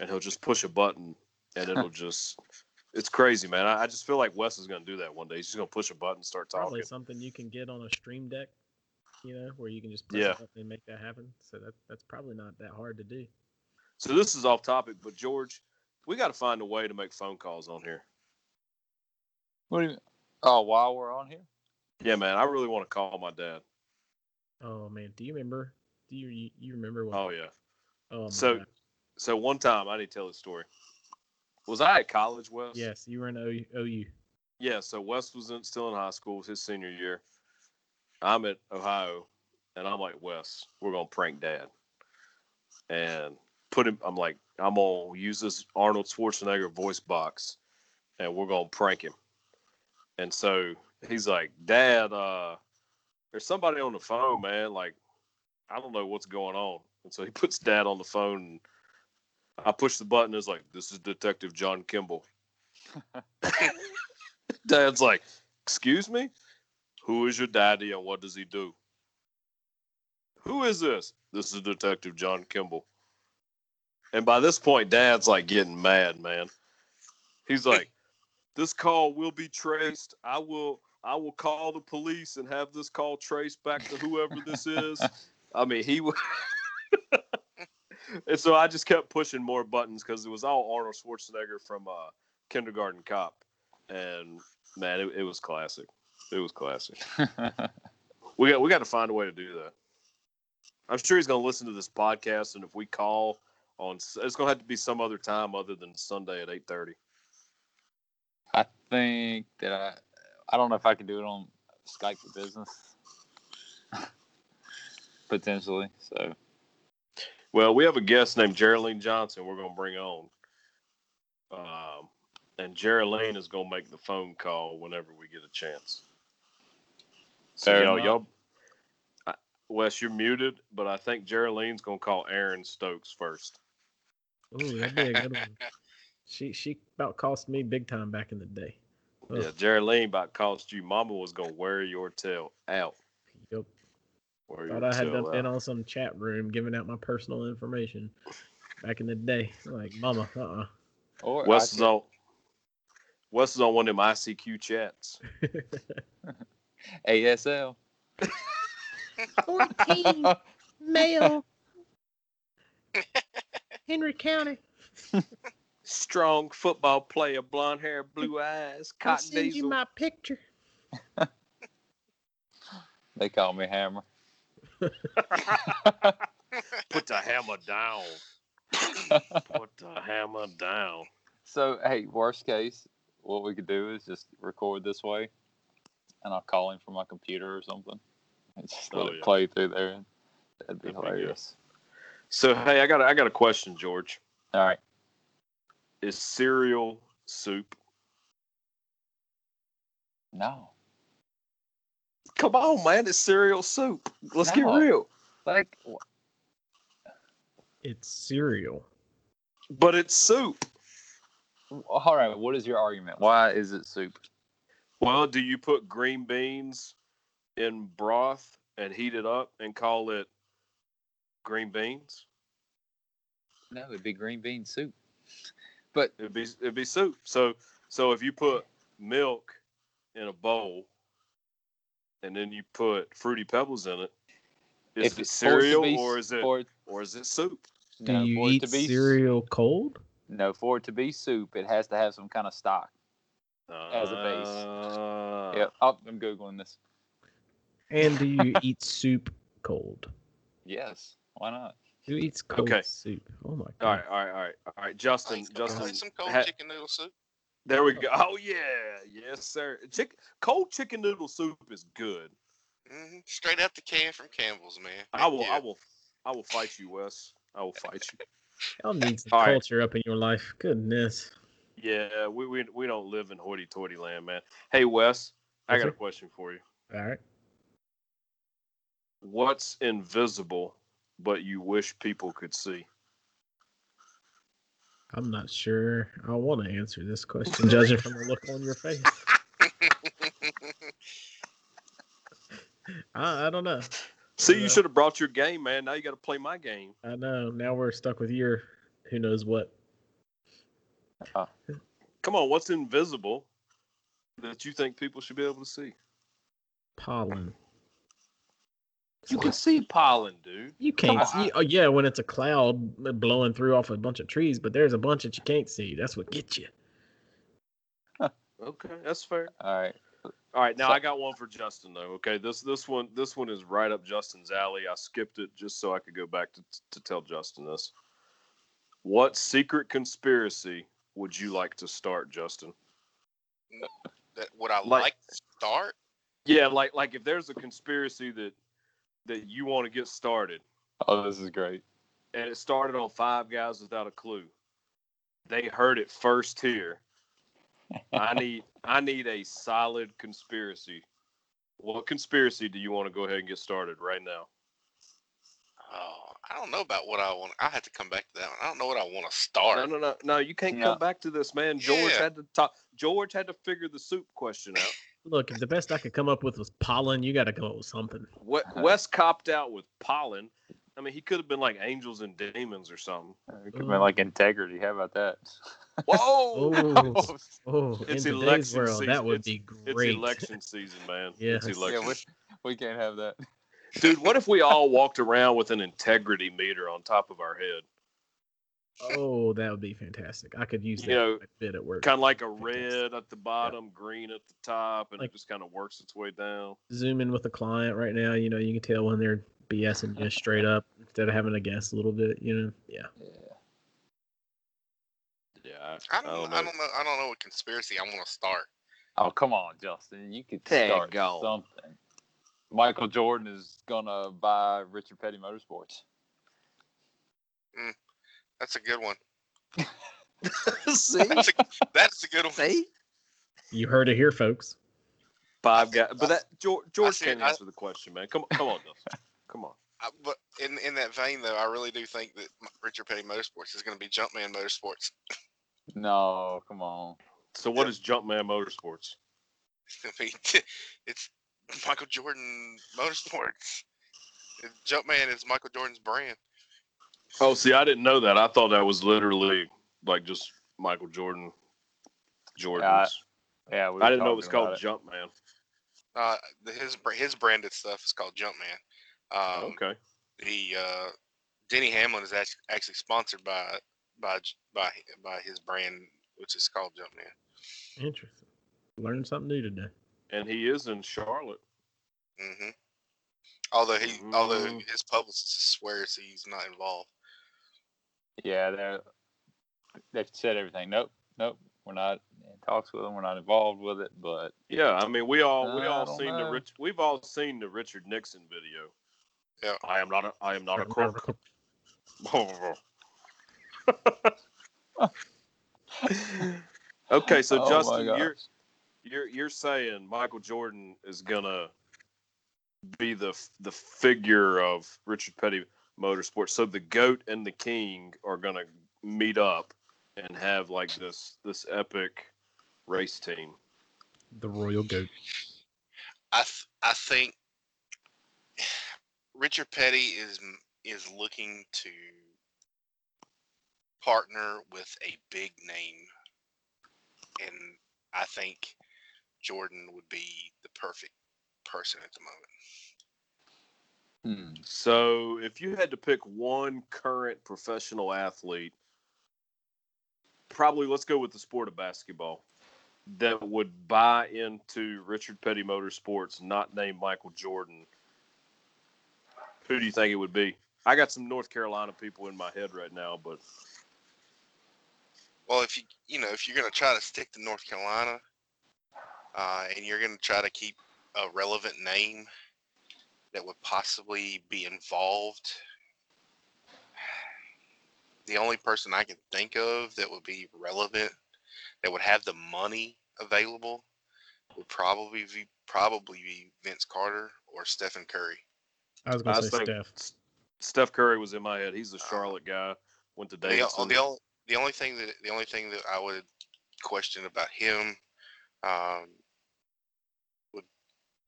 and he'll just push a button and it'll just it's crazy man I, I just feel like wes is going to do that one day he's just going to push a button and start talking Probably something you can get on a stream deck, you know, where you can just press Yeah. a button and make that happen. So that that's probably not that hard to do. so this is off topic but george we got to find a way to make phone calls on here What do you? Mean? Oh, while we're on here, yeah man i really want to call my dad Oh man, do you remember? Do you you, remember what? oh yeah oh so- God. so one time i need to tell this story was i at college wes yes, you were in OU. OU. Yeah, so Wes was in, still in high school, it was his senior year. I'm at Ohio, and I'm like, Wes, we're gonna prank Dad, and put him. I'm like, I'm gonna use this Arnold Schwarzenegger voice box, and we're gonna prank him. And so he's like, Dad, uh, there's somebody on the phone, man. Like, I don't know what's going on. And so he puts Dad on the phone, and I push the button. It's like, this is Detective John Kimble. Dad's like, Excuse me? Who is your daddy and what does he do? Who is this? This is Detective John Kimble. And by this point, Dad's like getting mad, man. He's like, This call will be traced. I will I will call the police and have this call traced back to whoever this is. I mean, he would. and so I just kept pushing more buttons because it was all Arnold Schwarzenegger from uh, Kindergarten Cop, and man, it, it was classic. It was classic. We got we got to find a way to do that. I'm sure he's going to listen to this podcast, and if we call on, it's going to have to be some other time other than Sunday at 8:30. I think that I, I don't know if I can do it on Skype for Business, potentially. So Well, we have a guest named Geraldine Johnson. We're going to bring on, um, and Geraldine is going to make the phone call whenever we get a chance. So Fair y'all, enough. y'all, I, Wes, you're muted, but I think Geraldine's going to call Aaron Stokes first. Ooh, that'd be a good one. She she about cost me big time back in the day. Ugh, Yeah, Geraldine about cost you. Mama was going to wear your tail out. Yep. Wear Thought I had tail done been on some chat room giving out my personal information back in the day. Like, mama, uh uh or Wes I is could- on. Wes is on one of them ICQ chats. ASL. 14 male. Henry County. Strong football player, blonde hair, blue eyes, I'll cotton send you my picture. They call me Hammer. Put the hammer down. Put the hammer down. So hey, worst case, what we could do is just record this way, and I'll call him from my computer or something, and just let Oh, it yeah. play through there. That'd be That'd be hilarious. So hey, I got a, I got a question, George. All right. Is cereal soup? No, Come on, man, it's cereal soup. Let's No. get real. like It's cereal. But it's soup. all right. What is your argument? Why is it soup? Well, do you put green beans in broth and heat it up and call it green beans? No, it'd be green bean soup. But It'd be it'd be soup. So so if you put milk in a bowl and then you put fruity pebbles in it, is if it it's for it to cereal be- or is it for, or is it soup? Do no, you for it eat to be cereal cold? No, for it to be soup, it has to have some kind of stock. As a base. Uh, Yep. Oh, I'm googling this. And do you eat soup cold? Yes. Why not? Who eats cold Okay. soup? Oh my god. All right, all right, all right, all right. Justin, Like, Justin, like some cold ha- chicken noodle soup. there we go. Oh yeah, yes sir. Chick, cold chicken noodle soup is good. hmm Straight out the can from Campbell's, man. I will, Yeah. I will, I will fight you, Wes. I will fight you. Y'all need some All right. culture up in your life. Goodness. Yeah, we we, we don't live in hoity-toity land, man. Hey, Wes, I Yes, got a question for you. All right. What's invisible but you wish people could see? I'm not sure I want to answer this question, judging from the look on your face. I, I don't know. See, you uh, should have brought your game, man. Now you got to play my game. I know. Now we're stuck with your who knows what. Ah. Come on, what's invisible that you think people should be able to see? Pollen. You can see pollen, dude. You can't uh-huh. see. Oh, yeah, when it's a cloud blowing through off a bunch of trees, but there's a bunch that you can't see. That's what gets you. Okay, that's fair. All right. All right, now So- I got one for Justin though. Okay, this this one this one is right up Justin's alley. I skipped it just so I could go back to to tell Justin this. What secret conspiracy would you like to start, Justin? that would I Like- like, to start? Yeah, like like if there's a conspiracy that that you want to get started, Oh, this is great. and it started on Five Guys Without a Clue. They heard it first here. I need I need a solid conspiracy. What conspiracy do you want to go ahead and get started right now? Oh, I don't know about what I want. I had to come back to that one. I don't know what I want to start. No, no, no, no. You can't Yeah. come back to this, man. George Yeah. had to talk. George had to figure the soup question out. Look, if the best I could come up with was pollen, you got to come up with something. We- uh-huh. Wes copped out with pollen. I mean, he could have been like angels and demons or something. Uh, it could have been like integrity. How about that? Whoa! Oh, oh It's today's election world, season. that would It's- be great. It's election season, man. Yes. It's Yeah, election. yeah, we, we can't have that. Dude, what if we all walked around with an integrity meter on top of our head? Oh, that would be fantastic. I could use You that know, bit at work. Kind of like a Fantastic. red at the bottom, green at the top, and Like- it just kind of works its way down. Zoom in with a client right now. You know, you can tell when they're BSing just straight up instead of having to guess a little bit. You know, yeah. Yeah. Yeah, I don't, I don't know. I don't know what conspiracy I want to start. Oh, come on, Justin. You could Dang start gone. something. Michael Jordan is gonna buy Richard Petty Motorsports. Mm. That's a good one. See, That's a, that's a good one. see, You heard it here, folks. five guys. But that George, George see- can't I- answer the question, man. Come on, come on, Dustin. Come on. I, but in in that vein, though, I really do think that M- Richard Petty Motorsports is going to be Jumpman Motorsports. No, come on. So, what is Jumpman Motorsports? I mean, it's Michael Jordan Motorsports. Jumpman is Michael Jordan's brand. Oh, see, I didn't know that. I thought that was literally like just Michael Jordan. Jordan's. Yeah, we I didn't know it was called about Jumpman. Uh, the, his his branded stuff is called Jumpman. Um, okay. The uh, Denny Hamlin is actually, actually sponsored by by by by his brand, which is called Jumpman. Interesting. Learned something new today. And he is in Charlotte. Mm-hmm. Although he, although Mhm. his publicist swears he's not involved. Yeah, they're they've said everything. Nope, nope. We're not in talks with them. We're not involved with it. But Yeah, I mean, we all we I all don't seen the know. Rich. We've all seen the Richard Nixon video. Yeah. I am not. A, I am not a crook. okay, so Oh Justin, you're you're you're saying Michael Jordan is gonna be the the figure of Richard Petty Motorsports. So the goat and the king are gonna meet up and have like this this epic race team. The royal goat. I th- I think Richard Petty is is looking to partner with a big name, and I think Jordan would be the perfect person at the moment. Hmm, So if you had to pick one current professional athlete, probably let's go with the sport of basketball, that would buy into Richard Petty Motorsports, not named Michael Jordan, who do you think it would be? I got some North Carolina people in my head right now, but Well, if you you know if you're gonna try to stick to North Carolina, uh, and you're gonna try to keep a relevant name that would possibly be involved the only person I can think of that would be relevant, that would have the money available, would probably be probably be Vince Carter or Stephen Curry. I was gonna say think Steph. Steph Curry was in my head. He's a Uh, Charlotte guy. Went to The, Davidson. the, only, the only thing that the only thing that I would question about him um, would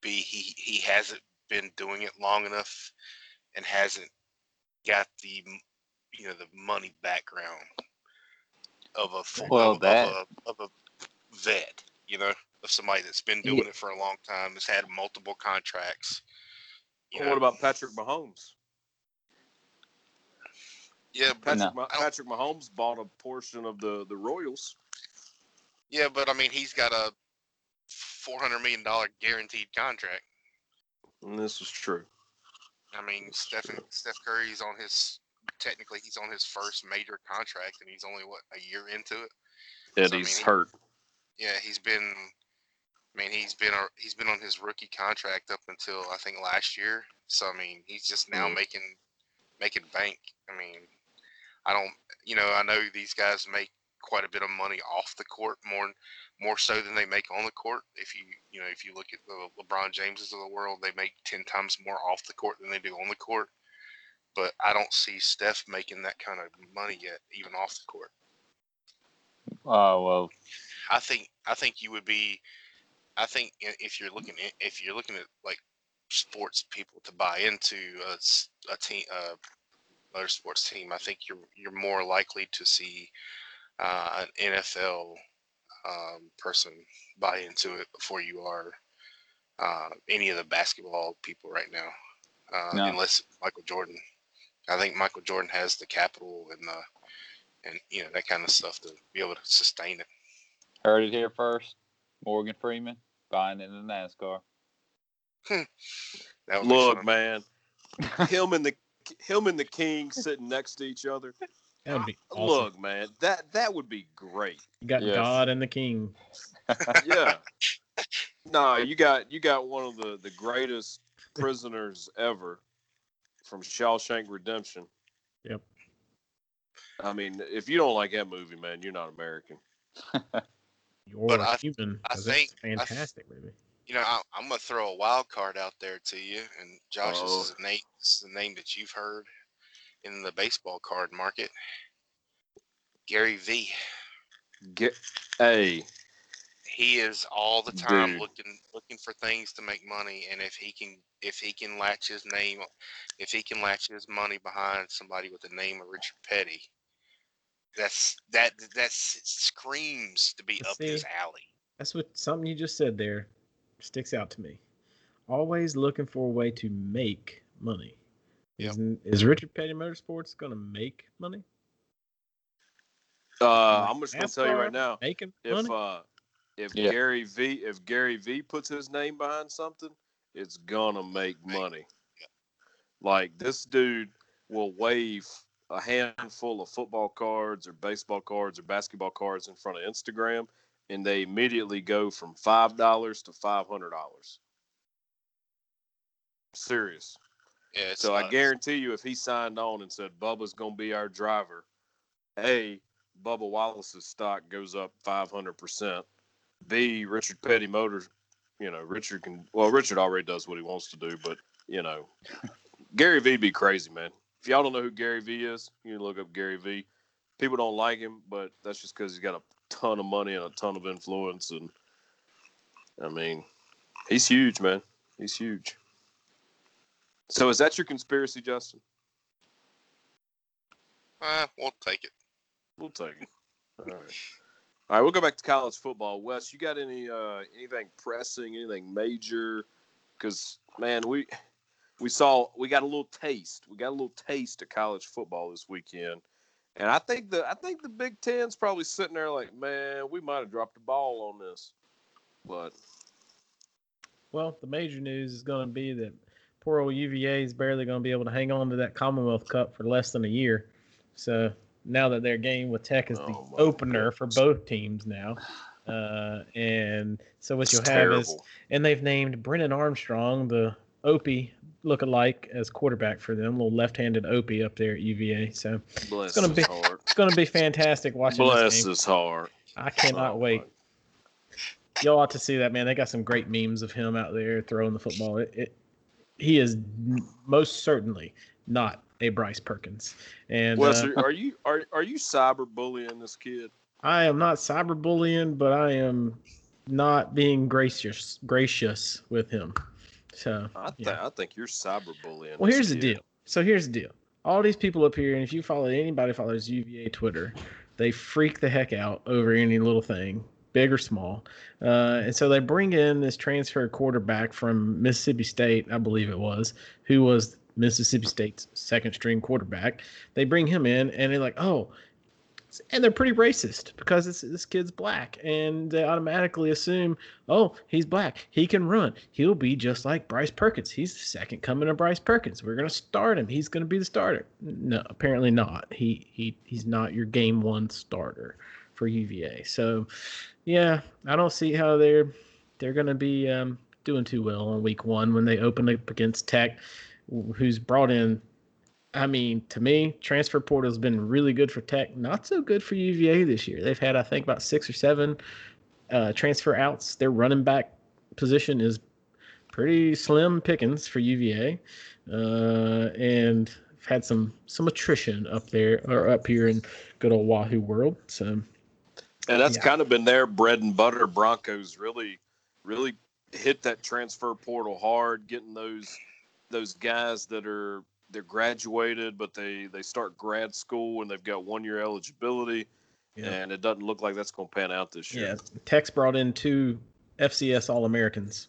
be he he hasn't been doing it long enough and hasn't got the you know the money background of a full, Well, of, that- of a of a vet, you know, of somebody that's been doing it for a long time, has had multiple contracts. Well, what about Patrick Mahomes? yeah, Patrick, No. Ma- Patrick Mahomes bought a portion of the the Royals. yeah, but I mean, he's got a four hundred million dollar guaranteed contract. This is true. I mean, Stephen Steph Curry's on his technically he's on his first major contract, and he's only what a year into it. And I he's mean, he- hurt. Yeah, he's been. I mean, he's been a, he's been on his rookie contract up until I think last year. So I mean, he's just now Mhm. making making bank. I mean, I don't. You know, I know these guys make quite a bit of money off the court more more so than they make on the court. If you you know if you look at the LeBron Jameses of the world, they make ten times more off the court than they do on the court. But I don't see Steph making that kind of money yet, even off the court. Uh, well, I think I think you would be. I think if you're looking at, if you're looking at like sports people to buy into a team, uh, motorsports team, I think you're you're more likely to see uh, an NFL um, person buy into it before you are uh, any of the basketball people right now, uh, No. unless Michael Jordan. I think Michael Jordan has the capital and the and you know that kind of stuff to be able to sustain it. heard it here first. Morgan Freeman buying into NASCAR. That Look, man, him and the him and the King sitting next to each other. That would ah, be awesome. Look, man, that that would be great. you got Yes. God and the King. Yeah. no, you got you got one of the the greatest prisoners ever from Shawshank Redemption. Yep. I mean, if you don't like that movie, man, you're not American. You're But I- human. I 'cause it's think- a I th- fantastic movie. You know, I, I'm gonna throw a wild card out there to you, and Josh, Oh. this is a name. This is a name that you've heard in the baseball card market. Gary V. Get hey, He is all the time Dude. looking looking for things to make money, and if he can if he can latch his name, if he can latch his money behind somebody with the name of Richard Petty, that's that that screams to be But up his see, alley. That's what something you just said there sticks out to me. Always looking for a way to make money. Yep. Is, is Richard Petty Motorsports going to make money? uh, I'm just gonna tell you right now, Making if money? uh, if Yeah. Gary V, if Gary V puts his name behind something, it's gonna make Make- money. Like this dude will wave a handful of football cards or baseball cards or basketball cards in front of Instagram, and they immediately go from five dollars to five hundred dollars. Serious. Yeah, So I guarantee you, if he signed on and said Bubba's gonna be our driver, a Bubba Wallace's stock goes up five hundred percent. B Richard Petty Motors, you know Richard can well Richard already does what he wants to do, but you know Gary V be crazy man. If y'all don't know who Gary V is, you can look up Gary V. People don't like him, but that's just because he's got a ton of money and a ton of influence, and I mean, he's huge, man. He's huge. So is that your conspiracy, Justin? Eh, we'll take it. We'll take it. All right. All right, we'll go back to college football. Wes, you got any uh anything pressing, anything major? Because man, we we saw we got a little taste. We got a little taste of college football this weekend. And I think the I think the Big Ten's probably sitting there like, man, we might have dropped the ball on this. But Well, the major news is going to be that poor old UVA is barely going to be able to hang on to that Commonwealth Cup for less than a year. So now that their game with Tech is the Oh, opener for both teams now, uh, and so what it's you'll have is, and they've named Brennan Armstrong the Opie look-alike as quarterback for them, little left-handed Opie up there at UVA. So Bless gonna be- heart. it's going to be fantastic watching this Bless game. his heart. I cannot Oh, wait. Y'all ought to see that man. They got some great memes of him out there throwing the football. It, it, he is most certainly not a Bryce Perkins, and Wes, uh, are- you are are you cyberbullying this kid? I am not cyberbullying, but I am not being gracious gracious with him. So I think yeah. I think you're cyberbullying. Well, here's the deal. So here's the deal. All these people up here, and if you follow anybody follows UVA Twitter, they freak the heck out over any little thing, big or small. Uh, and so they bring in this transfer quarterback from Mississippi State, I believe it was, who was Mississippi State's second string quarterback. They bring him in, and they're like, oh, and they're pretty racist because this this kid's black, and they automatically assume, oh, he's black, he can run, he'll be just like Bryce Perkins. He's the second coming of Bryce Perkins. We're gonna start him. He's gonna be the starter. No, apparently not. He he he's not your game one starter for UVA. So, yeah, I don't see how they're they're gonna be um, doing too well on week one when they open up against Tech, who's brought in I mean, to me, transfer portal has been really good for Tech, not so good for UVA this year. They've had, I think, about six or seven uh, transfer outs. Their running back position is pretty slim pickings for UVA, uh, and had some some attrition up there or up here in good old Wahoo world. So And that's Yeah. kind of been their bread and butter. Broncos really, really hit that transfer portal hard, getting those those guys that are they're graduated, but they they start grad school and they've got one year eligibility, Yeah. and it doesn't look like that's going to pan out this year. yeah, Tech's brought in two FCS All Americans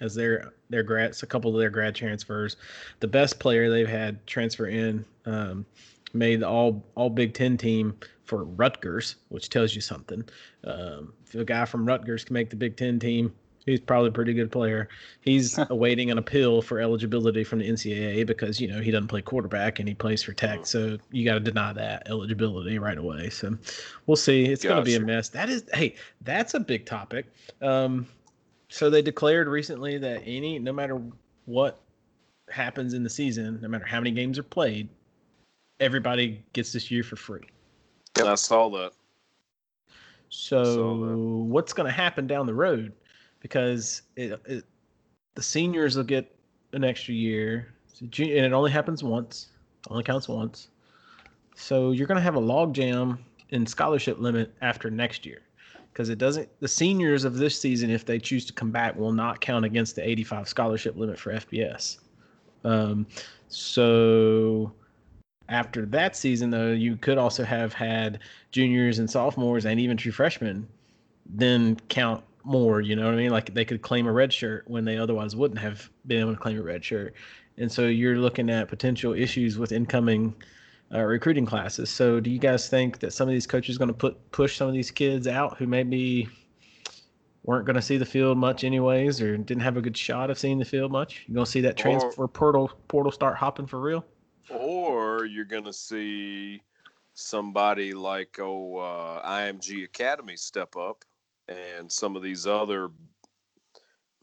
as their their grads, a couple of their grad transfers. The best player they've had transfer in um, made the all all Big Ten team for Rutgers, which tells you something. Um, if a guy from Rutgers can make the Big Ten team, he's probably a pretty good player. He's awaiting an appeal for eligibility from the NCAA because you know he doesn't play quarterback and he plays for Tech, so you got to deny that eligibility right away. So we'll see. It's going to be a mess. That is, hey, that's a big topic. Um, so they declared recently that any, no matter what happens in the season, no matter how many games are played, everybody gets this year for free. I saw that. So So, what's going to happen down the road? Because it, it, the seniors will get an extra year, So ju- and it only happens once, only counts once. So you're going to have a logjam in scholarship limit after next year, because it doesn't. The seniors of this season, if they choose to come back, will not count against the 85 scholarship limit for FBS. Um, so after that season, though, you could also have had juniors and sophomores and even true freshmen then count more. You know what I mean? Like they could claim a red shirt when they otherwise wouldn't have been able to claim a red shirt. And so you're looking at potential issues with incoming uh, recruiting classes. So do you guys think that some of these coaches are going to put push some of these kids out who maybe weren't going to see the field much anyways, or didn't have a good shot of seeing the field much? You're going to see that transfer portal portal start hopping for real? Or you're going to see somebody like oh uh, IMG Academy step up, and some of these other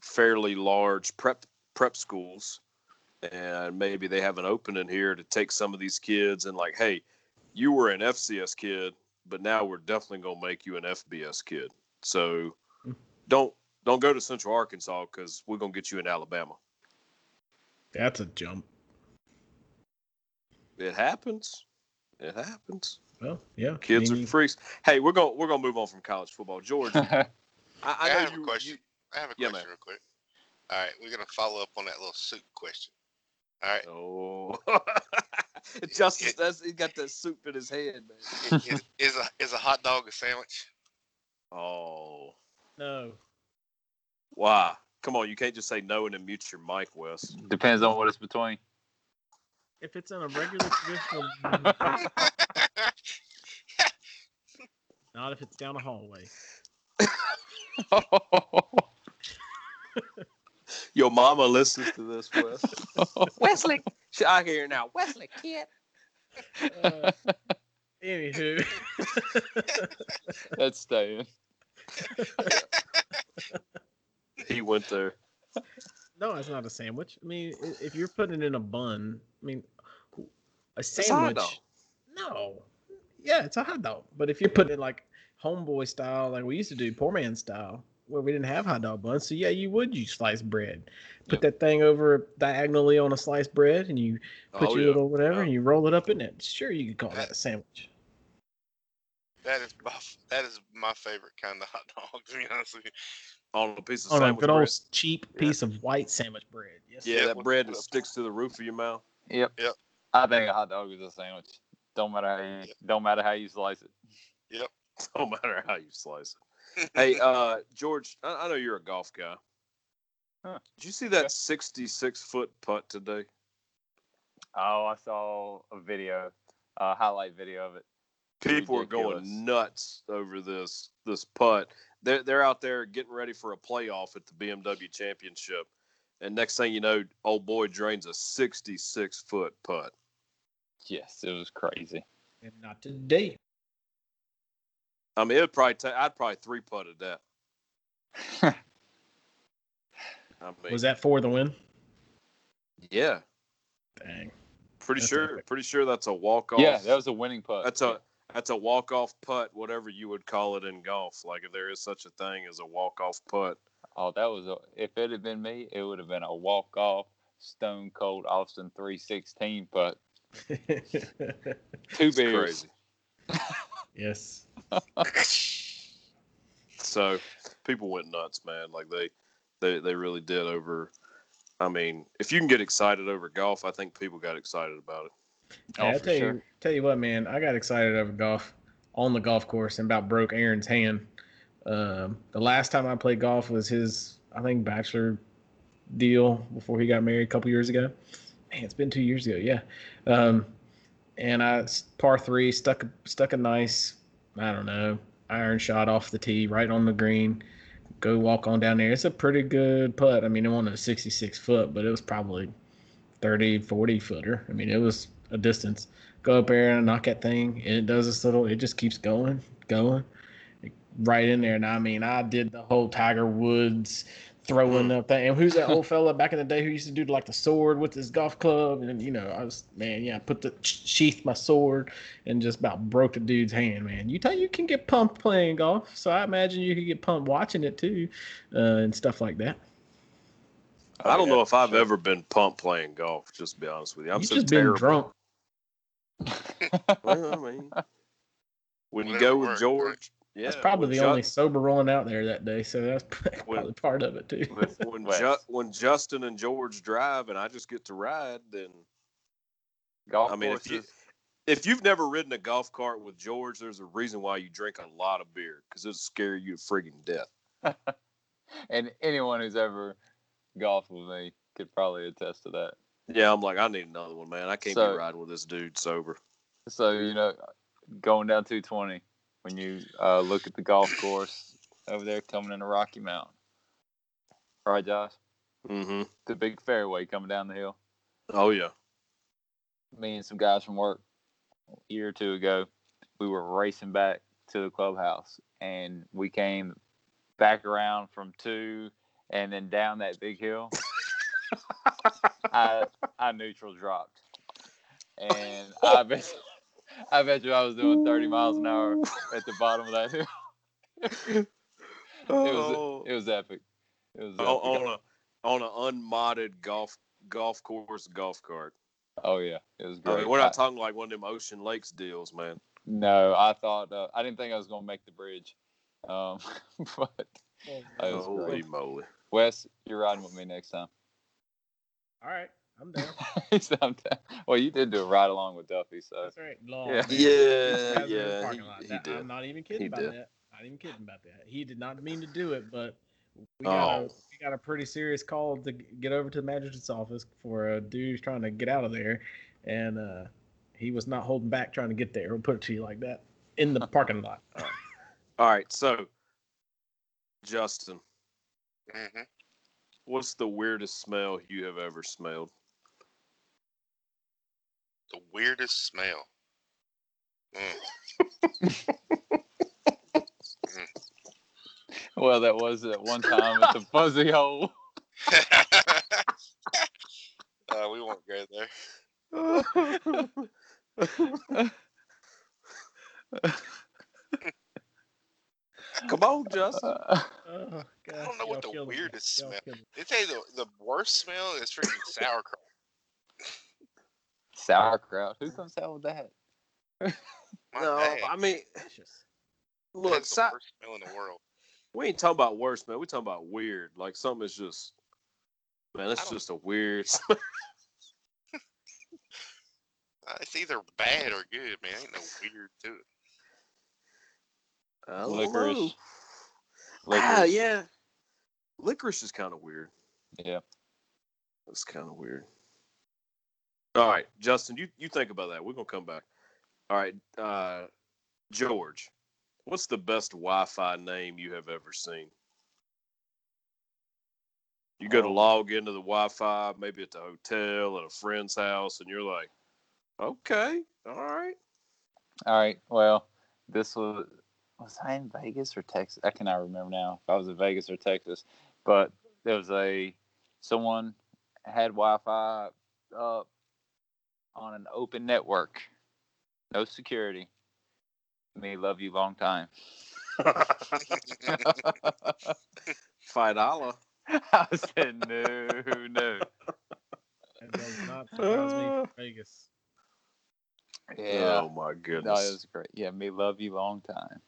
fairly large prep prep schools, and maybe they have an opening here to take some of these kids and like, hey, you were an FCS kid, but now we're definitely going to make you an FBS kid. So don't don't go to Central Arkansas because we're going to get you in Alabama. That's a jump. It happens. It happens. Well, yeah. Kids I mean, are freaks. Hey, we're going to we're going to move on from college football. George, I, I, I know have a question. you- I have a Yeah, question man. real quick. All right, we're gonna follow up on that little soup question. All right, Oh, Justice, that's he got that soup in his head, man. is, is a is a hot dog a sandwich? Oh, no. wow! Come on, you can't just say no and then mute your mic, Wes. Depends on what it's between. If it's in a regular traditional, not if it's down a hallway. Your mama listens to this, Wes. Wesley. She- I hear now. Wesley, kid. Uh, anywho, That's staying. He went there. No, it's not a sandwich. I mean, if you're putting it in a bun, I mean, a a hot sandwich. dog. No. Yeah, it's a hot dog. But if you're putting it like homeboy style, like we used to do, poor man style, where we didn't have hot dog buns, so yeah, you would use sliced bread. Put that thing over diagonally on a sliced bread, and you oh, put Oh, your yeah. little whatever, Yeah. and you roll it up in it. Sure, you could call that a sandwich. That is my that is my favorite kind of hot dog. To be honest with you. On a piece of On a sandwich good old bread. cheap Yeah. piece of white sandwich bread. Yes. Yeah, Yeah, that bread that sticks to the roof of your mouth. Yep. Yep. I think a hot dog is a sandwich. Don't matter how you, Yep. don't matter how you slice it. No matter how you slice it. hey, uh, George, I, I know you're a golf guy. Huh. Did you see that 66 foot putt today? Oh, I saw a video, a highlight video of it. People are going nuts over this this putt. They're they're out there getting ready for a playoff at the BMW Championship, and next thing you know, old boy drains a 66 foot putt. Yes, it was crazy. And not today. I mean, it'd probably take. I'd probably three putted that. I mean, Was that for the win? yeah, Dang. pretty That's sure. epic. Pretty sure that's a walk off. yeah, that was a winning putt. That's a that's a walk off putt, whatever you would call it in golf. Like if there is such a thing as a walk off putt. Oh, that was a, if it had been me, it would have been a walk off Stone Cold Austin 316 putt. Two It's beers. crazy. yes. So people went nuts, man. Like they they they really did over. I mean, if you can get excited over golf, I think people got excited about it. Oh, I for tell sure. you, tell you what, man, I got excited over golf on the golf course and about broke Aaron's hand. Um, the last time I played golf was his, I think, bachelor deal before he got married a couple years ago. Man, it's been two years ago, yeah. Um, and I par three stuck stuck a nice, I don't know, iron shot off the tee right on the green. Go walk on down there. It's a pretty good putt. I mean, it wasn't a 66 foot, but it was probably 30, 40 footer. I mean, it was a distance. Go up there and knock that thing, and it does this little. It just keeps going, going, right in there. And I mean, I did the whole Tiger Woods throwing up thing. And who's that old fella back in the day who used to do like the sword with his golf club? And you know, I was man, yeah, I put the sheath my sword and just about broke the dude's hand. Man, you tell you can get pumped playing golf, so I imagine you could get pumped watching it too, uh, and stuff like that. I don't yeah, know if I've ever been pumped playing golf. Just to be honest with you, I'm you so just terrible. been drunk. Well, I mean, when you go with George, right? Yeah, That's probably the Ju- only sober rolling out there that day, so that's When- probably part of it too. when when, Ju- when Justin and George drive and I just get to ride, then Golf I mean, if you, if you've never ridden a golf cart with George, there's a reason why you drink a lot of beer because it'll scare you to friggin' death. and anyone who's ever golfed with me could probably attest to that. Yeah, I'm like, I need another one, man. I can't So- be riding with this dude sober. So you know, going down 220 when you uh, look at the golf course over there coming into Rocky Mountain, right, Josh? Mm-hmm. The big fairway coming down the hill. Oh yeah. Me and some guys from work a year or two ago, we were racing back to the clubhouse, and we came back around from two, and then down that big hill. I I neutral dropped, and I bet I bet you I was doing thirty miles an hour at the bottom of that hill. It Oh, was it was epic. It was oh, epic. on a on an unmodded golf golf course golf cart. oh yeah, it was I great. mean, we're not I- talking like one of them Ocean Lakes deals, man. no, I thought uh, I didn't think I was gonna make the bridge, um, but that was Holy great. moly! Wes, you're riding with me next time. All right, I'm down. Sometime. Well, you did do a ride along with Duffy, so That's right. Long, Yeah. man. Yeah, Guys in the yeah, he- he That- did. I'm not even kidding He about did. that. Not even kidding about that. He did not mean to do it, but we got a Oh. we got a pretty serious call to get over to the magistrate's office for a dude who's trying to get out of there, and uh, he was not holding back trying to get there. We'll put it to you like that in the parking lot. All right, so Justin, hmm what's the weirdest smell you have ever smelled? The weirdest smell. Mm. well, that was that one time at the fuzzy hole. Uh, we won't go there. Come on, Justin. Oh, I don't know what the y'all me. weirdest smell- killed me. They say the, the worst smell is freaking sauerkraut. Sauerkraut. Who comes out with that? No, dad. I mean, Delicious. look, That's the sa- worst smell in the world. we ain't talking about worse, man. We talking about weird. Like something is just, man, I it's just a weird. Uh, it's either bad or good, man. Ain't no weird to it. I don't Licorice. know. Licorice. Ah, yeah. Licorice is kind of weird. Yeah. That's kind of weird. All right, Justin, you, you think about that. We're gonna come back. All right, uh, George, what's the best Wi-Fi name you have ever seen? You go to Oh. log into the Wi-Fi, maybe at the hotel, at a friend's house, and you're like, "Okay, all right." All right. Well, this was was I in Vegas or Texas? I cannot remember now if I was in Vegas or Texas. But there was a someone had Wi-Fi up on an open network, no security. Me love you long time. Five dollar. I said no, no. That does not surprise me from Vegas. Yeah. Oh my No, goodness. it was great. Yeah, me love you long time.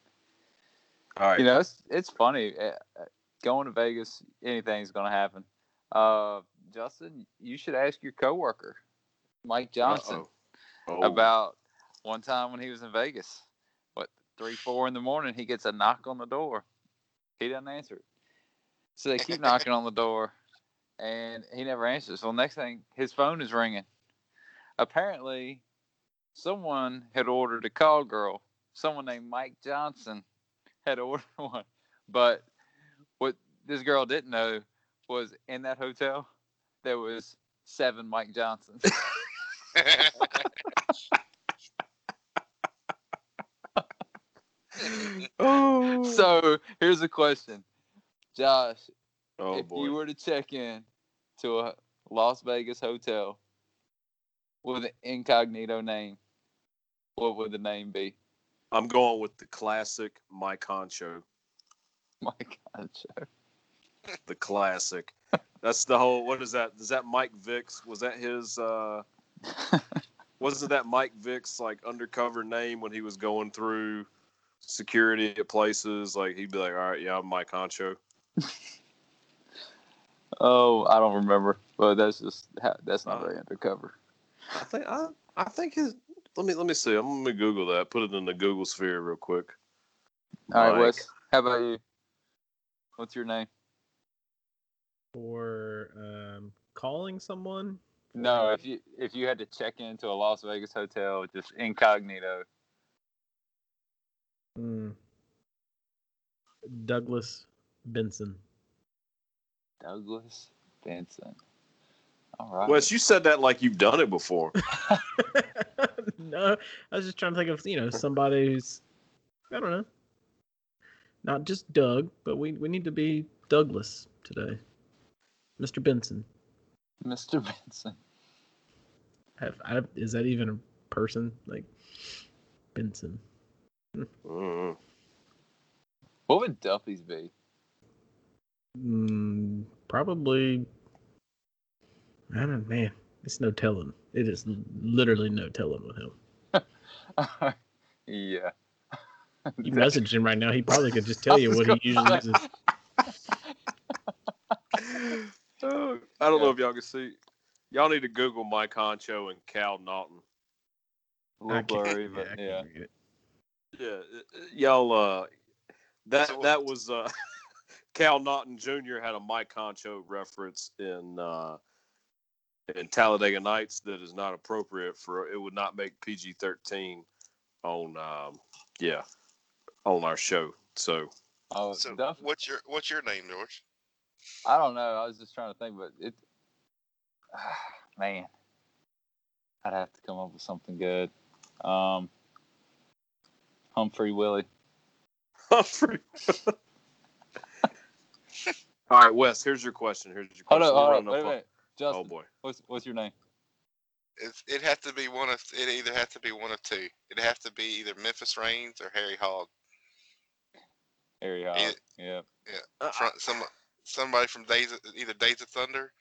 all right. You know, it's it's funny. uh, uh, Going to Vegas, anything's gonna happen. Uh, Justin, you should ask your coworker, Mike Johnson. Oh. about one time when he was in Vegas. What three, four in the morning, he gets a knock on the door. He doesn't answer it. So they keep knocking on the door, and he never answers. So next thing, his phone is ringing. Apparently, someone had ordered a call girl. Someone named Mike Johnson had ordered one, but what this girl didn't know was in that hotel there was seven Mike Johnsons. oh. so here's a question, Josh. oh if boy. you were to check in to a Las Vegas hotel with an incognito name, what would the name be? I'm going with the classic Mike Honcho. Mike Honcho. The classic. That's the whole. What is that? Is that Mike Vicks? Was that his? uh Wasn't that Mike Vicks like undercover name when he was going through security at places? Like he'd be like, "All right, yeah, I'm Mike Honcho." Oh, I don't remember, but that's just ha- that's not Oh. very undercover. I think I, I think his. Let me let me see. I'm gonna Google that. Put it in the Google sphere real quick. All right, Mike. Wes. How about you? What's your name? For um, calling someone. No, if you if you had to check into a Las Vegas hotel, just incognito. Hmm. Douglas Benson. Douglas Benson. All right. Wes, you said that like you've done it before. no, I was just trying to think of you know somebody who's I don't know, not just Doug, but we we need to be Douglas today, Mr. Benson. Mr. Benson. Have I, is that even a person like Benson? Mm. What would Duffy's be? Mm, probably. I don't know, man. It's no telling. It is literally no telling with him. yeah. You message him right now, he probably could just tell you what he usually uses. I don't know if y'all can see. Y'all need to Google Mike Honcho and Cal Naughton. A little blurry, yeah, but I yeah. can't read it. Yeah, uh, uh, y'all. Uh, that So- that was uh, Cal Naughton Jr. had a Mike Honcho reference in uh, in Talladega Nights that is not appropriate for. It would not make PG thirteen on um, yeah on our show. So Oh, so what's your what's your name, George? I don't know. I was just trying to think, but it. man, I'd have to come up with something good. Um, Humphrey Willie. Humphrey. All right, Wes. Here's your question. Here's your Hold question. on, hold on. running Wait a minute. Justin, Oh boy. what's what's your name? It's, it has to be one of it either has to be one of two. It has to be either Memphis Raines or Harry Hogge. Harry Hogge. It- Yeah. Uh, From, some somebody from Days of, either Days of Thunder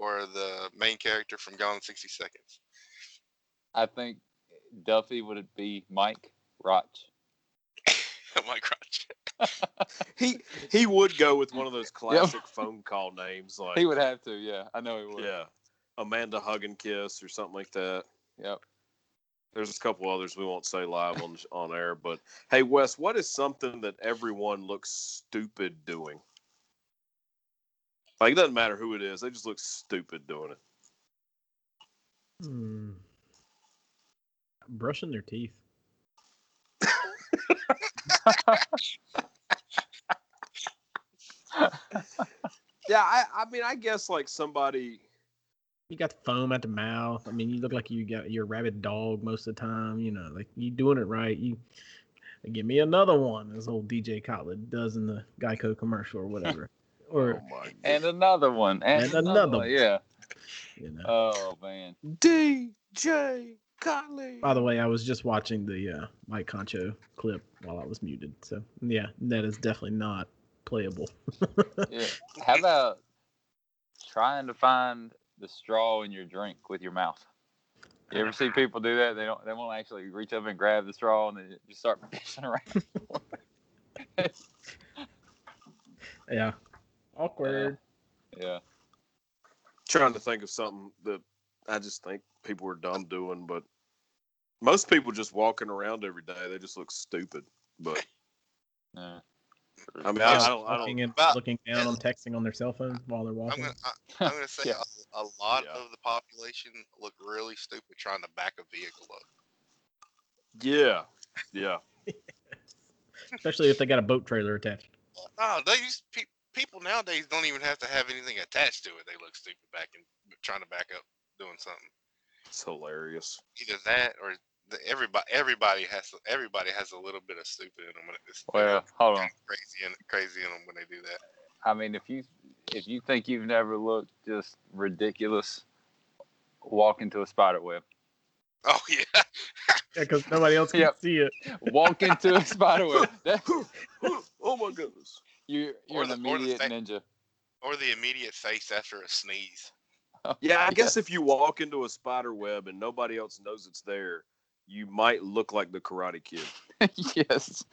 or the main character from Gone in 60 Seconds. I think Duffy would it be Mike Roch. my gosh. he he would go with one of those classic phone call names like He would have to. Yeah, I know he would. yeah, Amanda Hug and Kiss or something like that. Yep. There's a couple others we won't say live on on air, but hey, Wes, what is something that everyone looks stupid doing? Like it doesn't matter who it is; they just look stupid doing it. Hmm. Brushing their teeth. Yeah, I, I mean, I guess like somebody. You got the foam at the mouth. I mean, you look like you got your rabid dog most of the time. You know, like you doing it right. You give me another one, as old DJ Khaled does in the Geico commercial or whatever. Or oh And another one. And, And another, another one. one. Yeah. you know. Oh man. DJ Khaled. By the way, I was just watching the uh, Mike Honcho clip while I was muted. So yeah, that is definitely not playable. Yeah. How about trying to find the straw in your drink with your mouth? You ever see people do that? They don't. They won't actually reach up and grab the straw, and they just start fishing around. yeah, awkward. yeah. Trying to think of something that I just think people are dumb doing, but most people just walking around every day, they just look stupid. But yeah. I mean, Yeah, I, I don't, I looking, don't. and, About- looking down on texting on their cell phone while they're I'm walking. gonna I, I'm gonna say Yeah. a, a lot Yeah. of the population look really stupid trying to back a vehicle up. Yeah, yeah. Especially if they got a boat trailer attached. No, they used pe- people nowadays don't even have to have anything attached to it. They look stupid back and trying to back up doing something. It's hilarious. Either that or the, everybody everybody has everybody has a little bit of stupid in them. When it's Well, hold on. crazy and crazy in them when they do that. I mean, if you if you think you've never looked just ridiculous, walk into a spider web. Oh yeah, Yeah, because nobody else can Yep. see it. Walk into a spider web. That, oh my goodness. You you're Or an the- or the immediate fa- ninja. or the immediate face after a sneeze. Oh, yeah, I guess if you walk into a spider web and nobody else knows it's there, you might look like the Karate Kid. yes.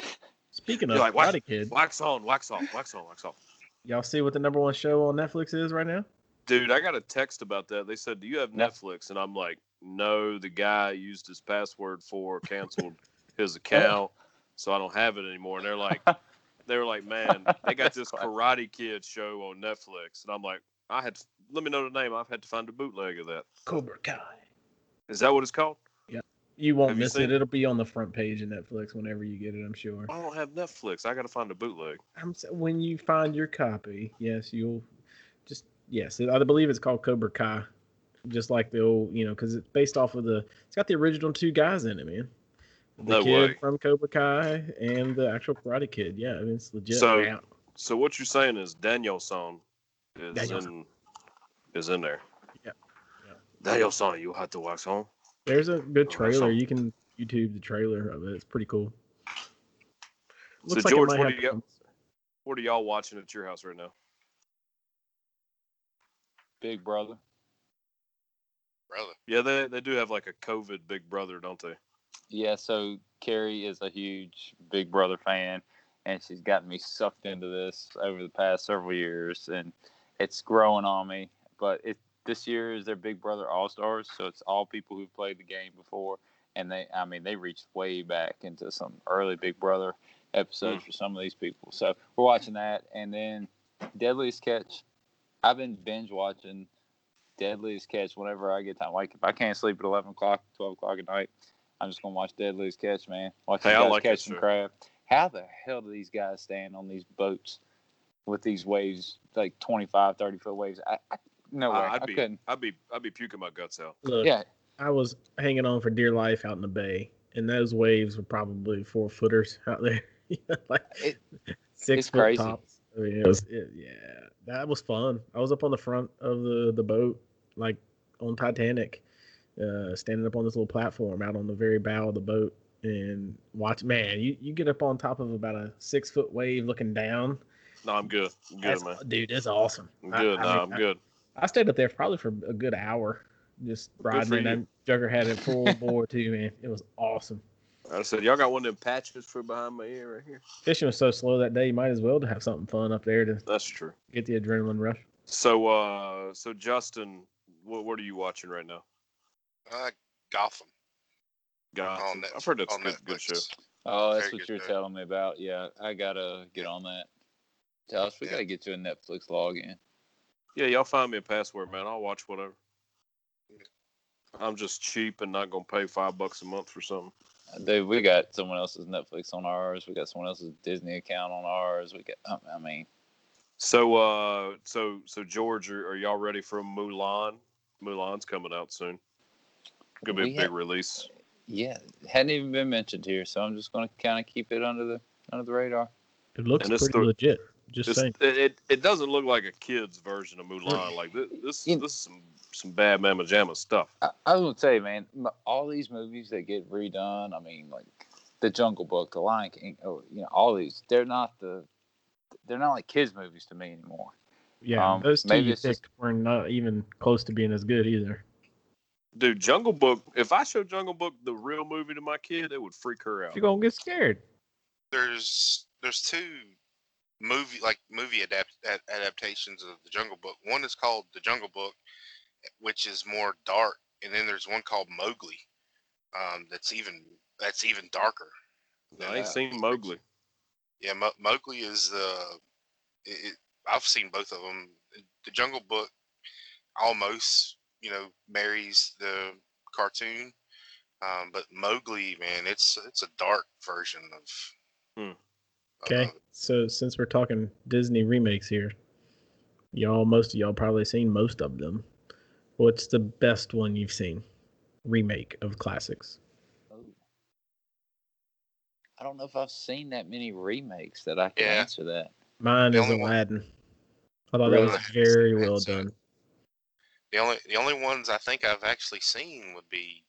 Speaking You're of like, what? Karate Kid, Wax on, wax off, wax on, wax off. y'all see what the number one show on Netflix is right now? Dude, I got a text about that. They said, "Do you have Netflix?" And I'm like, "No, the guy used his password for canceled his oh. account, so I don't have it anymore." And they're like, "They were like, man, they got this Classic. Karate Kid show on Netflix," and I'm like, "I had, to, let me know the name. I've had to find a bootleg of that. Cobra Kai. Is that what it's called? Yeah. You won't Have miss seen it. it? It'll be on the front page of Netflix whenever you get it. I'm sure. I don't have Netflix. I got to find a bootleg." I'm when you find your copy, yes, you'll just yes. I believe it's called Cobra Kai, just like the old, you know, because it's based off of the. It's got the original two guys in it, man. The No kid way. from Cobra Kai and the actual Karate Kid. Yeah, I mean, it's legit. So- Now, So what you're saying is Daniel-san is Daniel-san. in is in there. Yeah. Yeah. Daniel-san, you have to watch on. there's a good trailer. You can YouTube the trailer of it. It's pretty cool. So, Looks like George, might what do you got? What are y'all watching at your house right now? Big brother. Brother, Yeah, they they do have like a COVID Big Brother, don't they? Yeah, so Carrie is a huge Big Brother fan, and she's gotten me sucked into this over the past several years, and it's growing on me. But it this year is their Big Brother All Stars, so it's all people who've played the game before, and they, I mean, they reached way back into some early Big Brother episodes mm. for some of these people. So we're watching that, and then Deadliest Catch. I've been binge watching Deadliest Catch whenever I get time. Like if I can't sleep at eleven o'clock, twelve o'clock at night, I'm just gonna watch Deadliest Catch, man. Watch Hey, these I guys like catch some show. crab. How the hell do these guys stand on these boats with these waves, like 25, 30 foot waves? I, I no way. I- I'd I be couldn't. I'd be I'd be puking my guts out. Look, Yeah, I was hanging on for dear life out in the bay, and those waves were probably four footers out there, like It- six it's foot crazy. tops. I mean, it was, it, yeah, that was fun. I was up on the front of the the boat, like on Titanic, uh, standing up on this little platform out on the very bow of the boat and watch. Man, you, you get up on top of about a six foot wave looking down. No, I'm good. I'm good, That's, man. dude, that's awesome. I'm good. I no, I- good. I stayed up there probably for a good hour, just riding. that jugger had it full bore too, man. It was awesome. I said, y'all got one of them patches for behind my ear right here. Fishing was so slow that day. You might as well to have something fun up there to That's true. get the adrenaline rush. So, uh, so Justin, what what are you watching right now? Uh, Gotham. God, On I've heard that's a on good, good show. Oh, that's Very what you're show. telling me about. Yeah, I gotta get on that. Josh, we Yeah. gotta get you a Netflix login. Yeah, y'all find me a password, man. I'll watch whatever. I'm just cheap and not gonna pay five bucks a month for something. Dude, we got someone else's Netflix on ours. We got someone else's Disney account on ours. We got, I- I mean, So, uh, so, so George, are, are y'all ready for Mulan? Mulan's coming out soon. Gonna be a big have- release. yeah, hadn't even been mentioned here, so I'm just gonna kind of keep it under the under the radar. It looks And pretty story- legit. Just saying. it, it it doesn't look like a kid's version of Mulan. Like this, this, You- this is some some bad mamma jamma stuff. I, I was gonna say, man, all these movies that get redone. I mean, like the Jungle Book, the Lion King, oh, you know, all these. They're not the, they're not like kids movies to me anymore. Yeah, um, those two maybe you it's just- were not even close to being as good either. Dude, Jungle Book. If I show Jungle Book the real movie to my kid, it would freak her out. You're gonna get scared. There's there's two movie like movie adapt adaptations of the Jungle Book. One is called The Jungle Book, which is more dark, and then there's one called Mowgli. Um, that's even that's even darker. than I ain't that. seen Mowgli. Yeah, Mo- Mowgli is the. It, it- I've seen both of them. The Jungle Book almost, you know, marries the cartoon, um, but Mowgli, man, it's it's a dark version of. Hmm. Okay, of- so since we're talking Disney remakes here, y'all, most of y'all probably seen most of them. What's the best one you've seen? Remake of classics. I don't know if I've seen that many remakes that I can Yeah. answer that. Mine The is only one- Aladdin. I thought Really? that was very well done. The only the only ones I think I've actually seen would be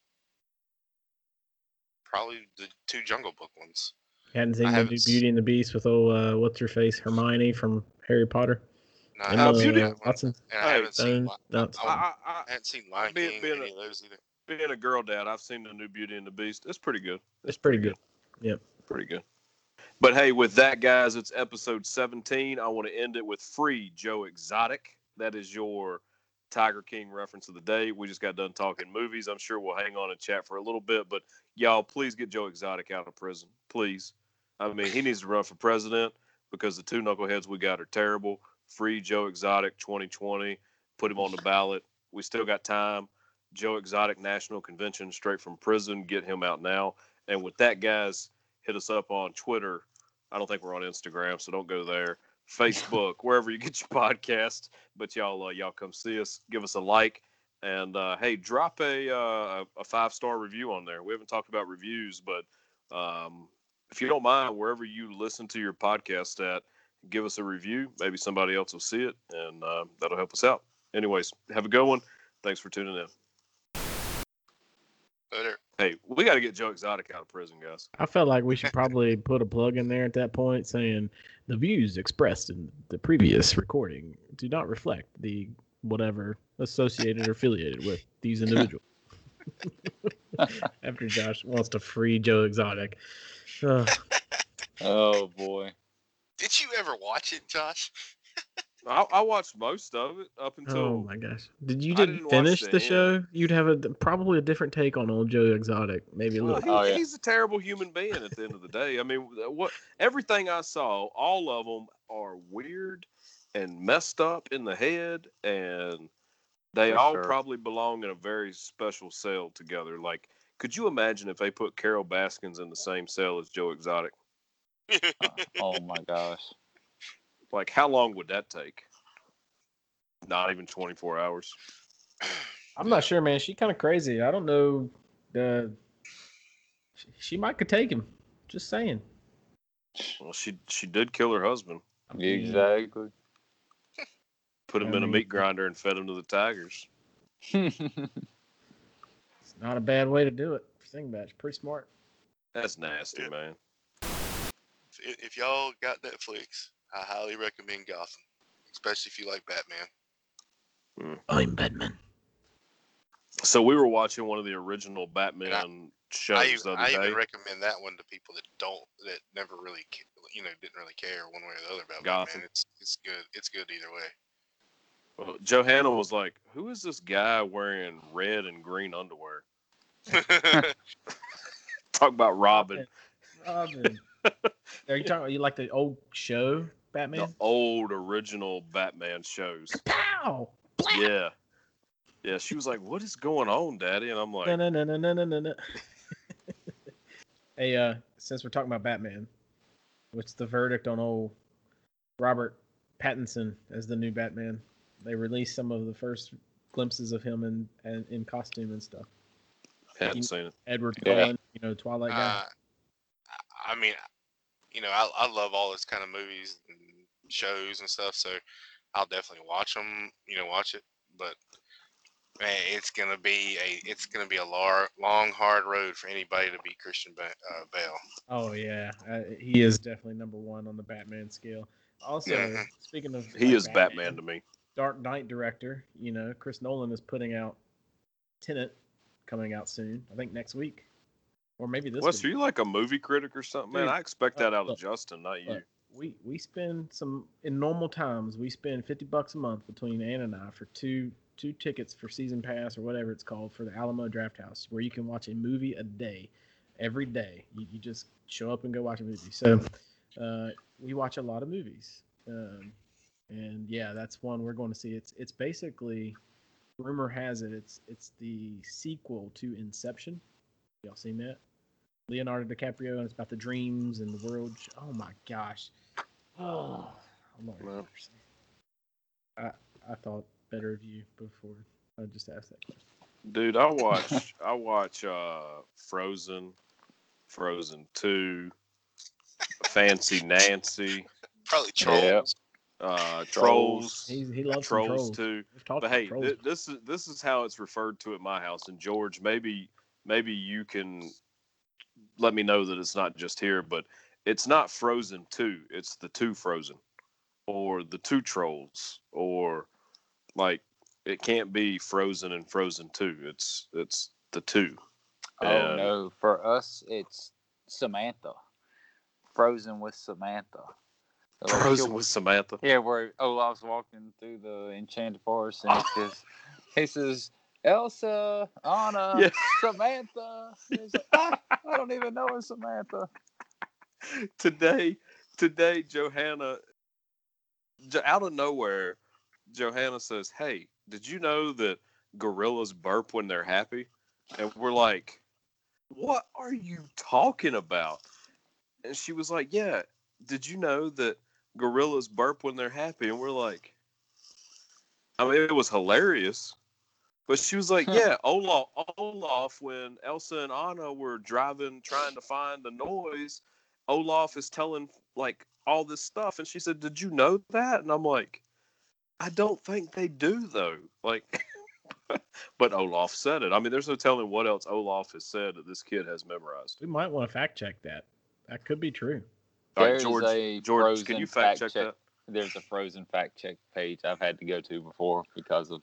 probably the two Jungle Book ones. Hadn't seen I the haven't new s- Beauty and the Beast with old uh, what's her face, Hermione from Harry Potter. No, I Emma haven't seen Beauty- that one, Watson. and I haven't seen. Stone, Li- nuts. I, I, I, haven't seen Lion Being- King being any a- of those either. being a girl dad, I've seen the new Beauty and the Beast. It's pretty good. It's pretty good. Yep. Pretty good. But hey, with that, guys, it's episode 17. I want to end it with free Joe Exotic. That is your Tiger King reference of the day. We just got done talking movies. I'm sure we'll hang on and chat for a little bit, but y'all, please get Joe Exotic out of prison. Please. I mean, he needs to run for president because the two knuckleheads we got are terrible. Free Joe Exotic 2020. Put him on the ballot. We still got time. Joe Exotic National Convention straight from prison. Get him out now. And with that, guys, hit us up on Twitter. I don't think we're on Instagram, so don't go there. Facebook, wherever you get your podcast. But y'all, uh, y'all come see us, give us a like, and uh, hey, drop a uh, a five star review on there. We haven't talked about reviews, but um, if you don't mind, wherever you listen to your podcast at, give us a review. Maybe somebody else will see it, and uh, that'll help us out. Anyways, have a good one. Thanks for tuning in. Later. Hey, we got to get Joe Exotic out of prison, guys. I felt like we should probably put a plug in there at that point saying the views expressed in the previous recording do not reflect the whatever associated or affiliated with these individuals. After Josh wants to free Joe Exotic. Ugh. Oh boy. Did you ever watch it, Josh? I, I watched most of it up until oh my gosh. Did you didn't, didn't finish the the, show? You'd have a probably a different take on old Joe Exotic. Maybe a Well, little. he- Oh, yeah. he's a terrible human being at the end of the day. I mean, what everything I saw, all of them are weird and messed up in the head, and they For all sure. probably belong in a very special cell together. Like, could you imagine if they put Carole Baskins in the same cell as Joe Exotic? Uh, oh my gosh. Like, how long would that take? Not even 24 hours. I'm not sure, man. She kind of crazy. I don't know. Uh, she, she might could take him. Just saying. Well, she she did kill her husband, Exactly. put him I in a meat grinder, and fed him to the tigers. It's not a bad way to do it. Sing batch, pretty smart. That's nasty, Yeah. man. If, if y'all got Netflix, I highly recommend Gotham, especially if you like Batman. Hmm. I'm Batman. So we were watching one of the original Batman I- shows I, the even, other I day. even recommend that one to people that don't, that never really, you know, didn't really care one way or the other about Gotham. Batman. It's it's good. It's good either way. Well, Johanna was like, "Who is this guy wearing red and green underwear?" Talk about Robin, Robin. Are you talking about you like the old show Batman? the old original Batman shows. Pow! Yeah, yeah. She was like, "What is going on, Daddy?" And I'm like, No, no, no, no, no, no, no, no. hey, uh, since we're talking about Batman, what's the verdict on old Robert Pattinson as the new Batman? They released some of the first glimpses of him in in, in costume and stuff. hadn't seen it. Edward Yeah. Cullen, you know, Twilight guy. Uh, I mean, you know, I, I love all this kind of movies and shows and stuff, so I'll definitely watch them. You know, watch it. But man, it's gonna be a it's gonna be a lar- long, hard road for anybody to beat Christian ba- uh, Bale. Oh yeah, uh, he is definitely number one on the Batman scale. Also, Mhm. speaking of, He like, is Batman to me. Dark Knight director. You know, Chris Nolan is putting out Tenet coming out soon. I think next week, or maybe this Wes, week. are you like a movie critic or something, man? I expect that uh, out of look, Justin, not you. We we spend some in normal times we spend 50 bucks a month between Ann and I for two two tickets for season pass or whatever it's called for the Alamo Drafthouse where you can watch a movie a day every day. You, you just show up and go watch a movie. So uh, we watch a lot of movies um, and yeah that's one we're going to see. It's it's basically rumor has it it's it's the sequel to Inception. Y'all seen that? Leonardo DiCaprio, and it's about the dreams and the world. Oh my gosh! Oh, Lord have Well. mercy. I I thought better of you before I just asked that question. Dude, I watch I watch uh Frozen, Frozen Two, Fancy Nancy, Probably Yeah. Trolls. uh Trolls, He's, he loves Trolls, some trolls. Two. But hey, trolls. th- this is this is how it's referred to at my house. And George, maybe maybe you can let me know that it's not just here, but it's not Frozen Two. It's the Two Frozen, or the Two Trolls, or like it can't be Frozen and Frozen Two. It's it's the two. Oh And- no, for us it's Samantha, Frozen with Samantha. So, like, Frozen with Samantha. Yeah, where Olaf's walking through the enchanted forest and he says, he says, Elsa, Anna, Yeah. Samantha. Like, "Ah, I don't even know her Samantha. today today johanna Jo- out of nowhere johanna says hey did you know that gorillas burp when they're happy? And we're like what are you talking about? And she was like yeah did you know that gorillas burp when they're happy? And we're like i mean it was hilarious. But she was like yeah olaf olaf when elsa and anna were driving trying to find the noise Olaf is telling like all this stuff, and she said, "Did you know that?" And I'm like, "I don't think they do though." Like, but Olaf said it. I mean, there's no telling what else Olaf has said that this kid has memorized. we might want to fact check that. That could be true. All right, There's George, a George, can you fact check check. that? There's a Frozen fact check page I've had to go to before because of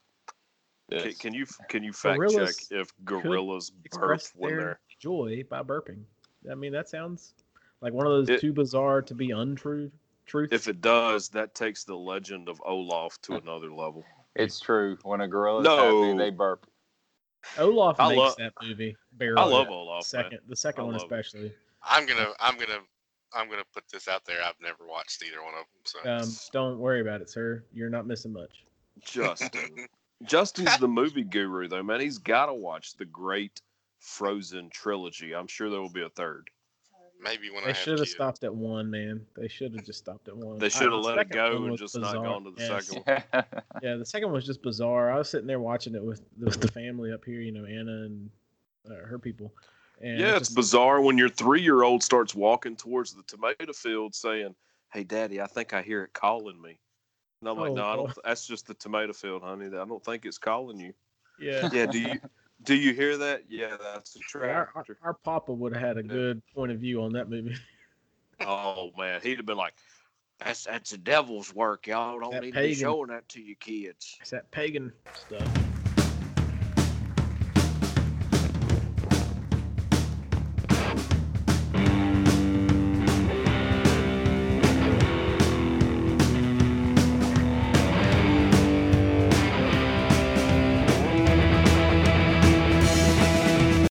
this. Can, can you can you fact Gorillas check if gorillas burp when their they're joy by burping. I mean, that sounds like one of those It- too bizarre to be untrue. Truth. if it does, that takes the legend of Olaf to another level. It's true. When a gorilla's No. happy, they burp. Olaf I makes love- that movie. Barely. I love Olaf. second. Man. The second I one love it. especially. I'm gonna I'm gonna I'm gonna put this out there. I've never watched either one of them. So Um, don't worry about it, sir. You're not missing much. Justin. Justin's the movie guru, though, man. He's got to watch the great Frozen trilogy. I'm sure there will be a third. Maybe when I They have should have kids. stopped at one, man. They should have just stopped at one. They should have the let it go and was just not gone to the Yes. second one. Yeah, the second was just bizarre. I was sitting there watching it with with the family up here, you know, Anna and uh, her people. And Yeah, it's just- bizarre when your three year old starts walking towards the tomato field saying, Hey, daddy, I think I hear it calling me. And I'm like, Oh, No, I don't. That's just the tomato field, honey. I don't think it's calling you. Yeah, Yeah, do you Do you hear that? Yeah, that's a Our, our, our Papa would have had a good point of view on that movie. Oh man, he'd have been like, "That's that's the devil's work. Y'all don't That need to be showing that to your kids." It's that pagan stuff.